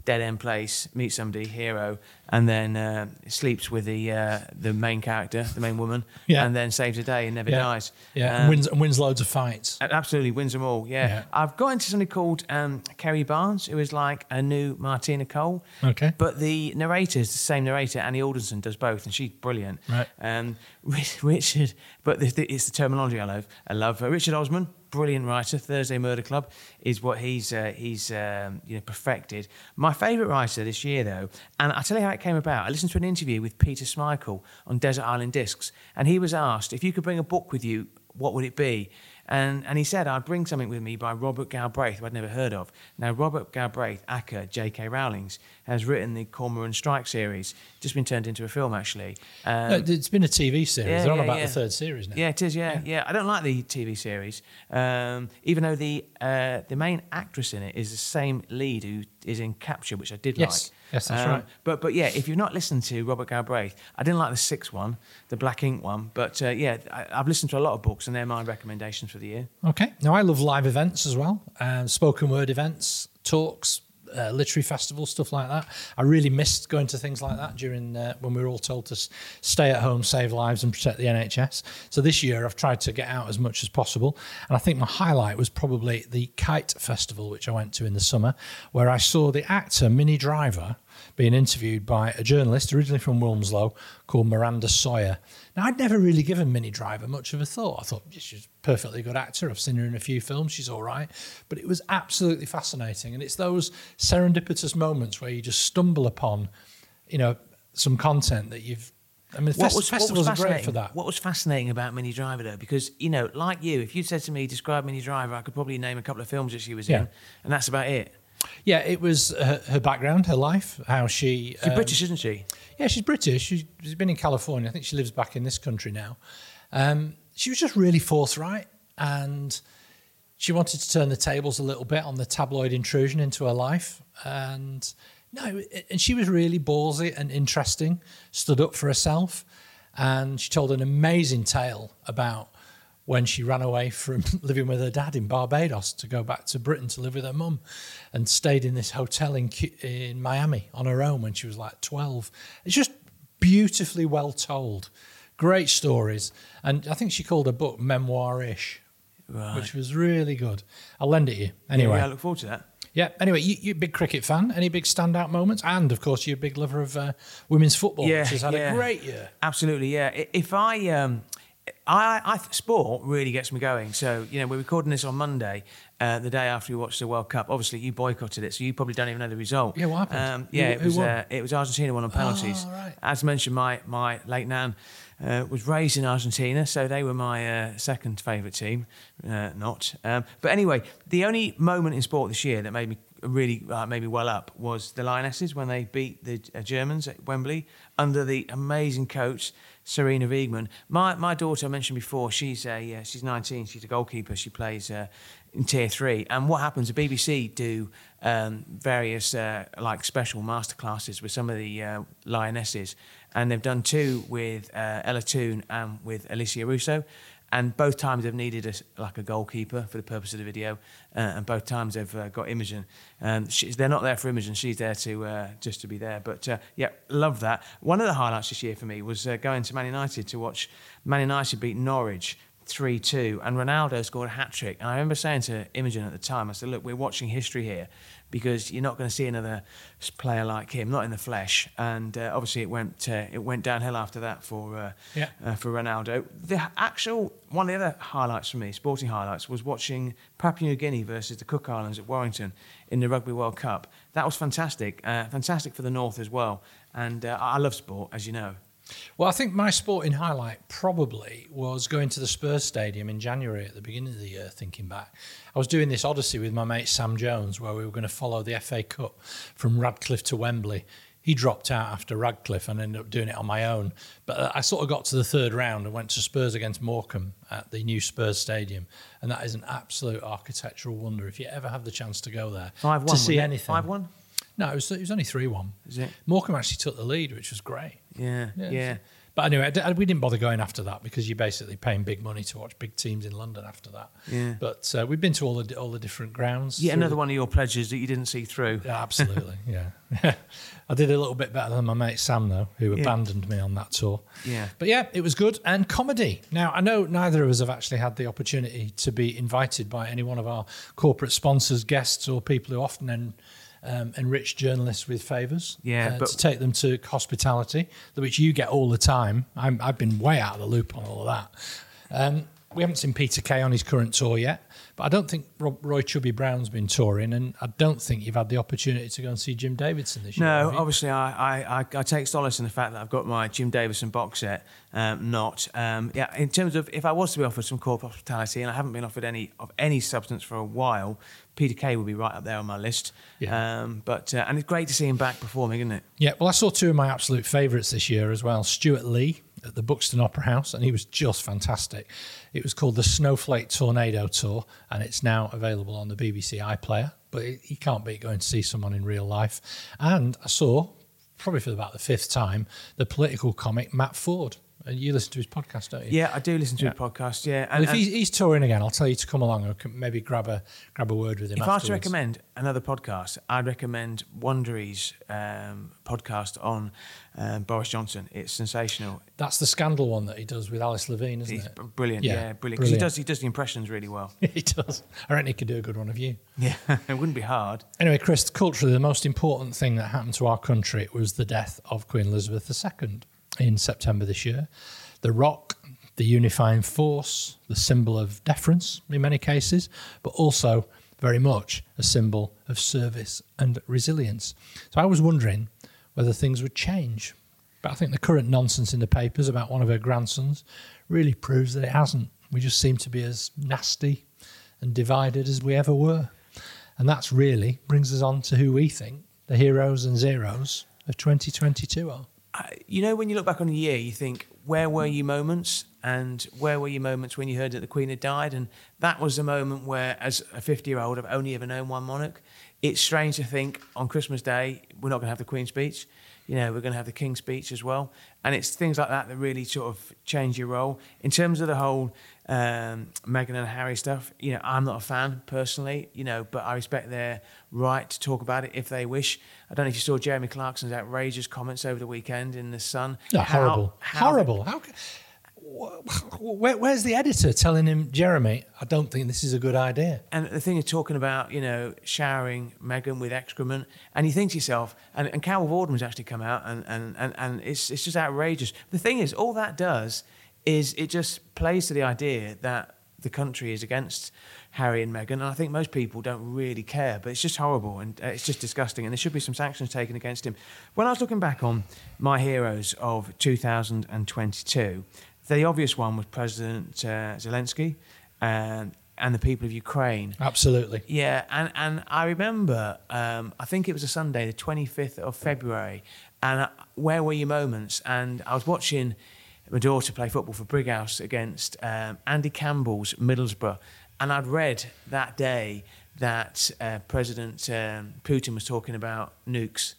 dead end place, meets somebody, hero, and then uh, sleeps with the uh, the main character, the main woman, Yeah. and then saves the day and never Yeah. dies. Yeah, Um, and wins and wins loads of fights. Absolutely wins them all. Yeah. Yeah. I've got into something called um, Kerry Barnes, who is like a new Martina Cole. Okay. But the narrator is the same narrator. Annie Alderson does both, and she's brilliant. Right. Um, Richard, but it's the terminology I love. I love uh, Richard Osman, brilliant writer. Thursday Murder Club is what he's uh, he's um, you know perfected. My favourite writer this year, though, and I'll tell you how it came about. I listened to an interview with Peter Smikle on Desert Island Discs, and he was asked if you could bring a book with you, what would it be? And, and he said, I'd bring something with me by Robert Galbraith, who I'd never heard of. Now, Robert Galbraith, aka J.K. Rowling's, has written the Cormoran Strike series, just been turned into a film, actually. Um, No, it's been a TV series. yeah, They're on about yeah. the third series now. yeah, it is. Yeah, yeah. I don't like the TV series, um, even though the uh, the main actress in it is the same lead who is in Capture, which I did Yes. like. Yes, that's Um, right. But but yeah, if you've not listened to Robert Galbraith, I didn't like the sixth one, the Black Ink one. But uh, yeah, I, I've listened to a lot of books, and they're my recommendations for the year. Okay. Now I love live events as well, um, spoken word events, talks, uh, literary festivals, stuff like that. I really missed going to things like that during uh, when we were all told to stay at home, save lives, and protect the NHS. So this year I've tried to get out as much as possible, and I think my highlight was probably the Kite Festival, which I went to in the summer, where I saw the actor Minnie Driver being interviewed by a journalist originally from Wilmslow called Miranda Sawyer. Now, I'd never really given Minnie Driver much of a thought. I thought "Yeah, she's a perfectly good actor. I've seen her in a few films. She's all right. But it was absolutely fascinating. And it's those serendipitous moments where you just stumble upon, you know, some content that you've. I mean, fest- festivals are great for that. What was fascinating about Minnie Driver though, because you know, like you, if you said to me, describe Minnie Driver, I could probably name a couple of films that she was Yeah. in, and that's about it. Yeah, it was her, her background, her life, how she. She's um, British, isn't she? Yeah, she's British. She's, she's been in California. I think she lives back in this country now. Um, she was just really forthright and she wanted to turn the tables a little bit on the tabloid intrusion into her life. And no, and she was really ballsy and interesting, stood up for herself. And she told an amazing tale about when she ran away from living with her dad in Barbados to go back to Britain to live with her mum and stayed in this hotel in, in Miami on her own when she was like 12. It's just beautifully well told. Great stories. And I think she called her book Memoir ish, Right. which was really good. I'll lend it you. Anyway. yeah, I look forward to that. Yeah. Anyway, you, you're a big cricket fan. Any big standout moments? And of course, you're a big lover of uh, women's football, Yeah, which has had yeah. a great year. Absolutely, yeah. If I, um, I, I, sport really gets me going. So you know, we're recording this on Monday, uh, the day after we watched the World Cup. Obviously, you boycotted it, so you probably don't even know the result. Yeah, what happened? Um, yeah, Who- it was won? uh, it was Argentina won on penalties. Oh, right. As mentioned, my my late nan. Uh, was raised in Argentina, so they were my uh, second favourite team. Uh, not, um, but anyway, the only moment in sport this year that made me really uh, made me well up was the Lionesses when they beat the uh, Germans at Wembley under the amazing coach Sarina Wiegman. My my daughter I mentioned before, she's a uh, she's 19. She's a goalkeeper. She plays uh, in Tier Three. And what happens? The BBC do um, various uh, like special masterclasses with some of the uh, Lionesses, and they've done two with uh, Ella Toone and with Alessia Russo. And both times they've needed a, like a goalkeeper for the purpose of the video, uh, and both times they've uh, got Imogen. Um, they're not there for Imogen; she's there to uh, just to be there. But uh, yeah, love that. One of the highlights this year for me was uh, going to Man United to watch Man United beat Norwich. 3 2, and Ronaldo scored a hat trick. And I remember saying to Imogen at the time, I said, Look, we're watching history here because you're not going to see another player like him, not in the flesh. And uh, obviously, it went uh, it went downhill after that for uh, Yeah. uh, for Ronaldo. The actual one of the other highlights for me, sporting highlights, was watching Papua New Guinea versus the Cook Islands at Warrington in the Rugby World Cup. That was fantastic, uh, fantastic for the North as well. And uh, I love sport, as you know. Well, I think my sporting highlight probably was going to the Spurs Stadium in January at the beginning of the year, thinking back. I was doing this Odyssey with my mate Sam Jones, where we were going to follow the FA Cup from Radcliffe to Wembley. He dropped out after Radcliffe and ended up doing it on my own. But uh, I sort of got to the third round and went to Spurs against Morecambe at the new Spurs Stadium. And that is an absolute architectural wonder. If you ever have the chance to go there 5 1. to see anything. 5 1? No, it was, it was only 3 1. Is it? Morecambe actually took the lead, which was great. Yeah, Yeah, yeah. But anyway, I d- I- we didn't bother going after that because you're basically paying big money to watch big teams in London after that. Yeah. But uh, we've been to all the all the different grounds. Yeah, another one of your pledges that you didn't see through. Yeah, absolutely. yeah. I did a little bit better than my mate Sam, though, who Yeah. abandoned me on that tour. Yeah. But yeah, it was good. And comedy. Now, I know neither of us have actually had the opportunity to be invited by any one of our corporate sponsors, guests, or people who often en- um, enrich journalists with favours. Yeah, uh, but- to take them to hospitality, which you get all the time. I'm, I've been way out of the loop on all of that. Um, we haven't seen Peter Kay on his current tour yet, but I don't think Rob, Roy Chubby Brown's been touring, and I don't think you've had the opportunity to go and see Jim Davidson this year. No, obviously, I, I, I, I take solace in the fact that I've got my Jim Davidson box set. Um, not, um, yeah. In terms of if I was to be offered some corporate hospitality, and I haven't been offered any of any substance for a while, Peter Kay would be right up there on my list. Yeah. Um, but uh, and it's great to see him back performing, isn't it? Yeah, well, I saw two of my absolute favourites this year as well. Stewart Lee at the Buxton Opera House, and he was just fantastic. It was called the Snowflake Tornado Tour, and it's now available on the BBC iPlayer. But it, you can't beat going to see someone in real life. And I saw, probably for about the fifth time, the political comic Matt Forde. And you listen to his podcast, don't you? Yeah, I do listen to Yeah. a podcast. Yeah, And, if and- he's, he's touring again, I'll tell you to come along and can maybe grab a grab a word with him. If I was to recommend another podcast, I'd recommend Wondery's um, podcast on um, Boris Johnson. It's sensational. that's the scandal one that he does with Alice Levine, isn't He's it? brilliant. Yeah, Yeah, brilliant. 'Cause he does he does the impressions really well. he does. I reckon he could do a good one of you. Yeah, it wouldn't be hard. Anyway, Chris, culturally, the most important thing that happened to our country was the death of Queen Elizabeth II in September this year. The rock, the unifying force, the symbol of deference in many cases, but also very much a symbol of service and resilience. So I was wondering whether things would change. But I think the current nonsense in the papers about one of her grandsons really proves that it hasn't. We just seem to be as nasty and divided as we ever were. And that's really brings us on to who we think the heroes and zeros of 2022 are. You know, when you look back on the year, you think, where were you moments? And where were you moments when you heard that the Queen had died? And that was the moment where, as a 50 year old, I've only ever known one monarch. It's strange to think on Christmas Day, we're not going to have the Queen's speech. You know, we're going to have the King's speech as well. And it's things like that that really sort of change your role. In terms of the whole um, Meghan and Harry stuff, you know, I'm not a fan personally, you know, but I respect their right to talk about it if they wish. I don't know if you saw Jeremy Clarkson's outrageous comments over the weekend in The Sun. How- horrible. how- horrible. How, where, where's the editor telling him, Jeremy, I don't think this is a good idea? And the thing of talking about, you know, showering Meghan with excrement, and you think to yourself, and, and Carol Vorderman's actually come out, and, and, and, and it's, it's just outrageous. The thing is, all that does is it just plays to the idea that the country is against Harry and Meghan, and I think most people don't really care, but it's just horrible and uh, it's just disgusting, and there should be some sanctions taken against him. When I was looking back on my heroes of 2022, the obvious one was President uh, Zelensky and, and the people of Ukraine. Absolutely. Yeah, and, and I remember, um, I think it was a Sunday, the 25th of February, and uh, where were your moments? And I was watching my daughter play football for Brighouse against um, Andy Campbell's Middlesbrough, and I'd read that day that uh, President um, Putin was talking about nukes.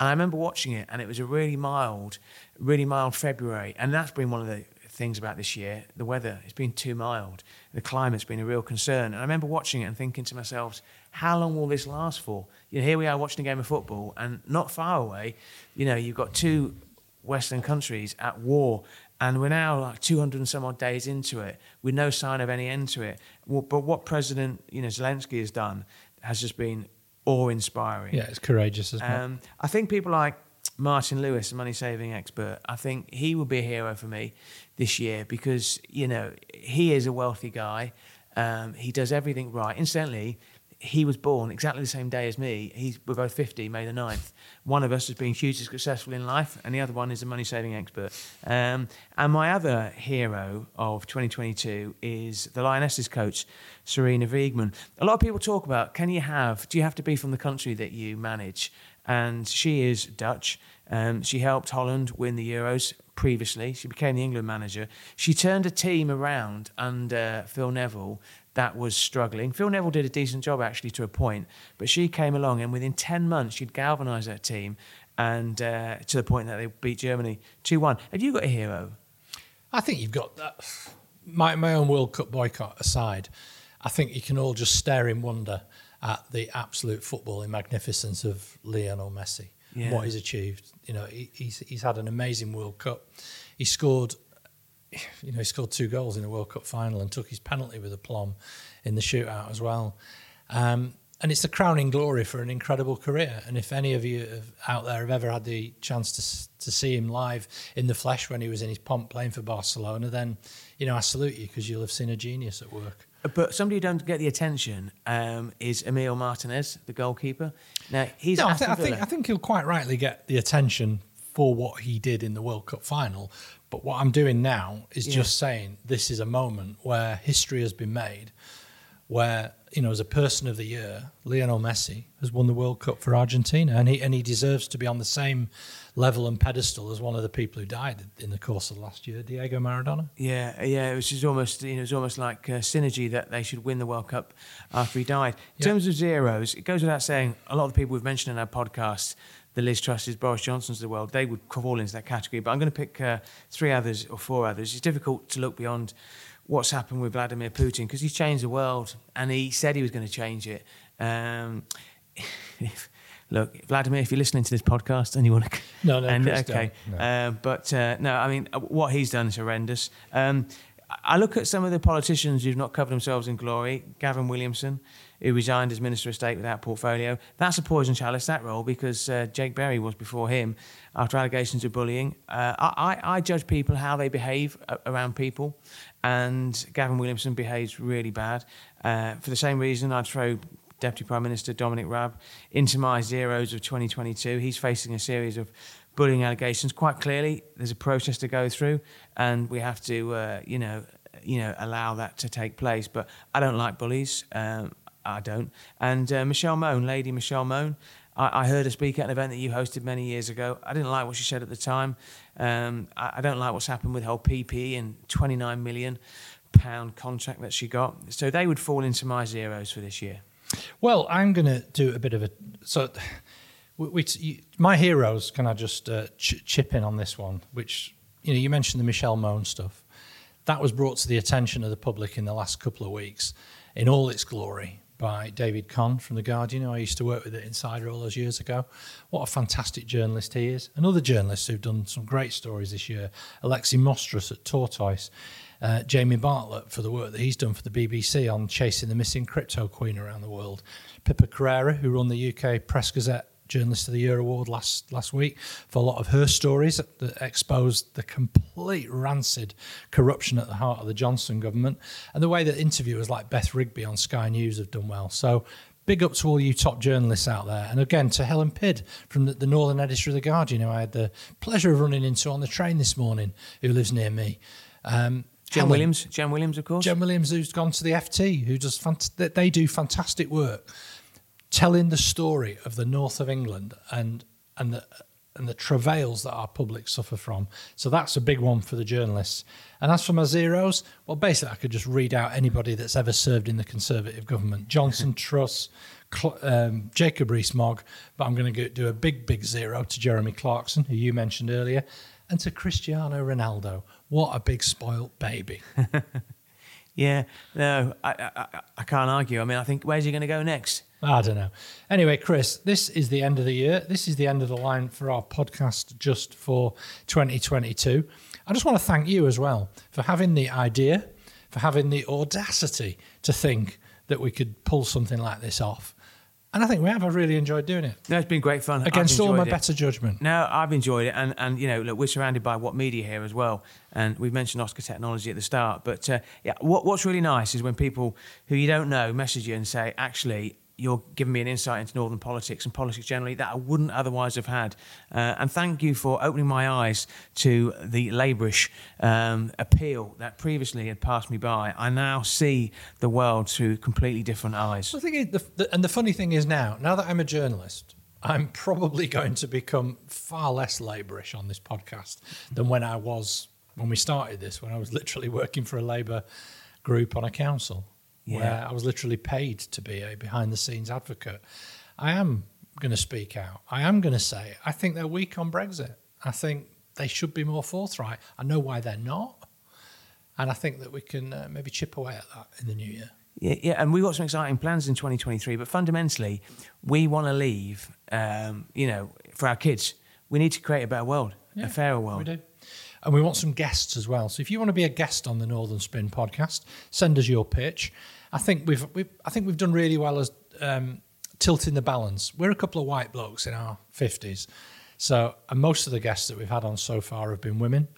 And I remember watching it, and it was a really mild, really mild February. And that's been one of the things about this year. The weather it's been too mild. The climate's been a real concern. And I remember watching it and thinking to myself, how long will this last for? You know, here we are watching a game of football, and not far away, you know, you've got two Western countries at war. And we're now like 200 and some odd days into it with no sign of any end to it. Well, But what President you know, Zelensky has done has just been awe-inspiring. Yeah, it's courageous as well. Um, I think people like Martin Lewis, the money saving expert, I think he will be a hero for me this year because, you know, he is a wealthy guy. Um, he does everything right. Incidentally, he was born exactly the same day as me. He's, we're both 50, May the 9th. One of us has been hugely successful in life, and the other one is a money saving expert. Um, and my other hero of 2022 is the Lionesses coach, Sarina Wiegman. A lot of people talk about can you have, do you have to be from the country that you manage? And she is Dutch. Um, she helped Holland win the Euros previously. She became the England manager. She turned a team around under Phil Neville that was struggling. Phil Neville did a decent job actually to a point, but she came along and within 10 months she'd galvanised her team and uh, to the point that they beat Germany 2 1. Have you got a hero? I think you've got that. My, my own World Cup boycott aside, I think you can all just stare in wonder at the absolute footballing magnificence of Lionel Messi, Yeah. what he's achieved. You know, he, he's, he's had an amazing World Cup. He scored, you know, he scored two goals in the World Cup final and took his penalty with aplomb in the shootout as well. Um, and it's the crowning glory for an incredible career. And if any of you have, out there have ever had the chance to to see him live in the flesh when he was in his pomp playing for Barcelona, then you know I salute you because you'll have seen a genius at work. But somebody who don't get the attention um, is Emil Martinez, the goalkeeper. Now he's No, I, thi- I think I think he'll quite rightly get the attention for what he did in the World Cup final. But what I'm doing now is Yeah. just saying this is a moment where history has been made, where you know, as a person of the year, Lionel Messi has won the World Cup for Argentina, and he and he deserves to be on the same level and pedestal as one of the people who died in the course of the last year, Diego Maradona. Yeah, yeah, it was just almost, you know, it was almost like synergy that they should win the World Cup after he died. In Yeah. terms of zeros, it goes without saying, a lot of the people we've mentioned in our podcast, the Liz Trusses, Boris Johnsons of the world, they would fall into that category. But I'm going to pick uh, three others or four others. It's difficult to look beyond what's happened with Vladimir Putin because he's changed the world and he said he was going to change it. Um, if, look, Vladimir, if you're listening to this podcast and you want to, No, no, and, okay. No. uh, but uh, no, I mean, what he's done is horrendous. Um, I look at some of the politicians who've not covered themselves in glory. Gavin Williamson, who resigned as Minister of State without portfolio. That's a poison chalice, that role, because uh, Jake Berry was before him after allegations of bullying. Uh, I, I, judge people how they behave around people, and Gavin Williamson behaves really bad. Uh, for the same reason, I'd throw Deputy Prime Minister Dominic Raab into my zeros of 2022. He's facing a series of bullying allegations. Quite clearly, there's a process to go through, and we have to, uh, you know, you know, allow that to take place. But I don't like bullies. Um, I don't. And uh, Michelle Mone, Lady Michelle Mone, I, I heard her speak at an event that you hosted many years ago. I didn't like what she said at the time. Um, I, I don't like what's happened with her PP and 29 million pound contract that she got. So they would fall into my zeros for this year. Well, I'm going to do a bit of a so. We, we, my heroes. Can I just uh, ch- chip in on this one? Which you know, you mentioned the Michelle Mone stuff. That was brought to the attention of the public in the last couple of weeks, in all its glory, by David Conn from the Guardian. who I used to work with at Insider all those years ago. What a fantastic journalist he is. And other journalists who've done some great stories this year. Alexi Mostrous at Tortoise. Uh, Jamie Bartlett for the work that he's done for the BBC on chasing the missing crypto queen around the world. Pippa Crerar, who run the UK Press Gazette Journalist of the Year award last last week for a lot of her stories that exposed the complete rancid corruption at the heart of the Johnson government, and the way that interviewers like Beth Rigby on Sky News have done well. So. Big up to all you top journalists out there. And again, to Helen Pidd from the, the Northern Editor of The Guardian, who I had the pleasure of running into on the train this morning, who lives near me. Um, Jen Helen- Williams, Jen Williams, of course. Jen Williams, who's gone to the FT, who does fant- they- they do fantastic work, telling the story of the north of England and and the and the travails that our public suffer from. So that's a big one for the journalists. And as for my zeros, well, basically, I could just read out anybody that's ever served in the Conservative government: Johnson Truss, Cl- um, Jacob Rees-Mogg. But I'm going to do a big, big zero to Jeremy Clarkson, who you mentioned earlier, and to Cristiano Ronaldo. What a big spoilt baby! Yeah, no, I, I, I can't argue. I mean, I think where's he going to go next? I don't know. Anyway, Chris, this is the end of the year. This is the end of the line for our podcast just for 2022. I just want to thank you as well for having the idea, for having the audacity to think that we could pull something like this off. And I think we have. I've really enjoyed doing it No, it's been great fun. Against all my it. better judgment. No, I've enjoyed it, and and you know, look, we're surrounded by what media here as well, and we've mentioned Oscar Technology at the start, but uh, yeah, what what's really nice is when people who you don't know message you and say, actually. You're giving me an insight into northern politics and politics generally that I wouldn't otherwise have had. Uh, and thank you for opening my eyes to the Labourish um, appeal that previously had passed me by. I now see the world through completely different eyes. Thing is, the, the, and the funny thing is now, now that I'm a journalist, I'm probably going to become far less Labourish on this podcast than when I was when we started this, when I was literally working for a Labour group on a council, Yeah. where I was literally paid to be a behind the scenes advocate. I am going to speak out. I am going to say I think they're weak on Brexit. I think they should be more forthright. I know why they're not, and I think that we can uh, maybe chip away at that in the new year. Yeah, yeah, and we've got some exciting plans in 2023. But fundamentally, we want to leave, um, you know, for our kids. We need to create a better world, Yeah, a fairer world. We do. And we want some guests as well. So if you want to be a guest on the Northern Spin podcast, send us your pitch. I think we've, we've I think we've done really well as um, tilting the balance. We're a couple of white blokes in our fifties, so and most of the guests that we've had on so far have been women,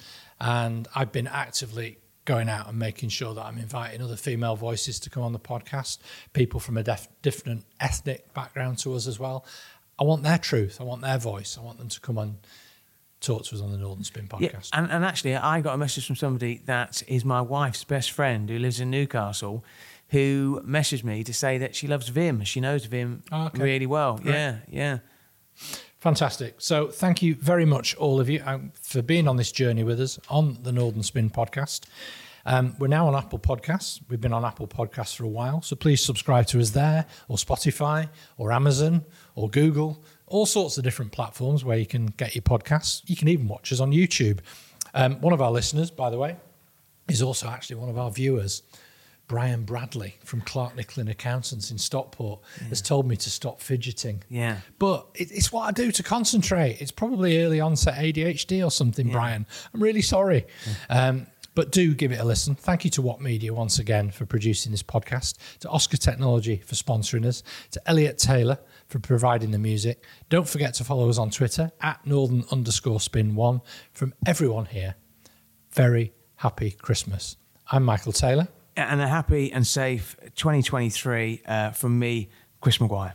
and I've been actively going out and making sure that I'm inviting other female voices to come on the podcast, people from a def- different ethnic background to us as well. I want their truth. I want their voice. I want them to come on talk to us on the Northern Spin Yeah, podcast. and, and actually, I got a message from somebody that is my wife's best friend who lives in Newcastle, who messaged me to say that she loves Vim. She knows Vim Oh, okay. really well. Great. Yeah, yeah. Fantastic. So, thank you very much, all of you, um, for being on this journey with us on the Northern Spin podcast. Um, we're now on Apple Podcasts. We've been on Apple Podcasts for a while. So, please subscribe to us there, or Spotify, or Amazon, or Google, all sorts of different platforms where you can get your podcasts. You can even watch us on YouTube. Um, one of our listeners, by the way, is also actually one of our viewers. Brian Bradley from Clarke Nicklin Accountants in Stockport has told me to stop fidgeting. Yeah. But it, it's what I do to concentrate. It's probably early onset ADHD or something, Brian. I'm really sorry. Um, but do give it a listen. Thank you to What Media once again for producing this podcast, to Oscar Technology for sponsoring us, to Elliot Taylor for providing the music. Don't forget to follow us on Twitter at northern underscore spin one. From everyone here, very happy Christmas. I'm Michael Taylor. And a happy and safe 2023 uh, from me, Chris Maguire.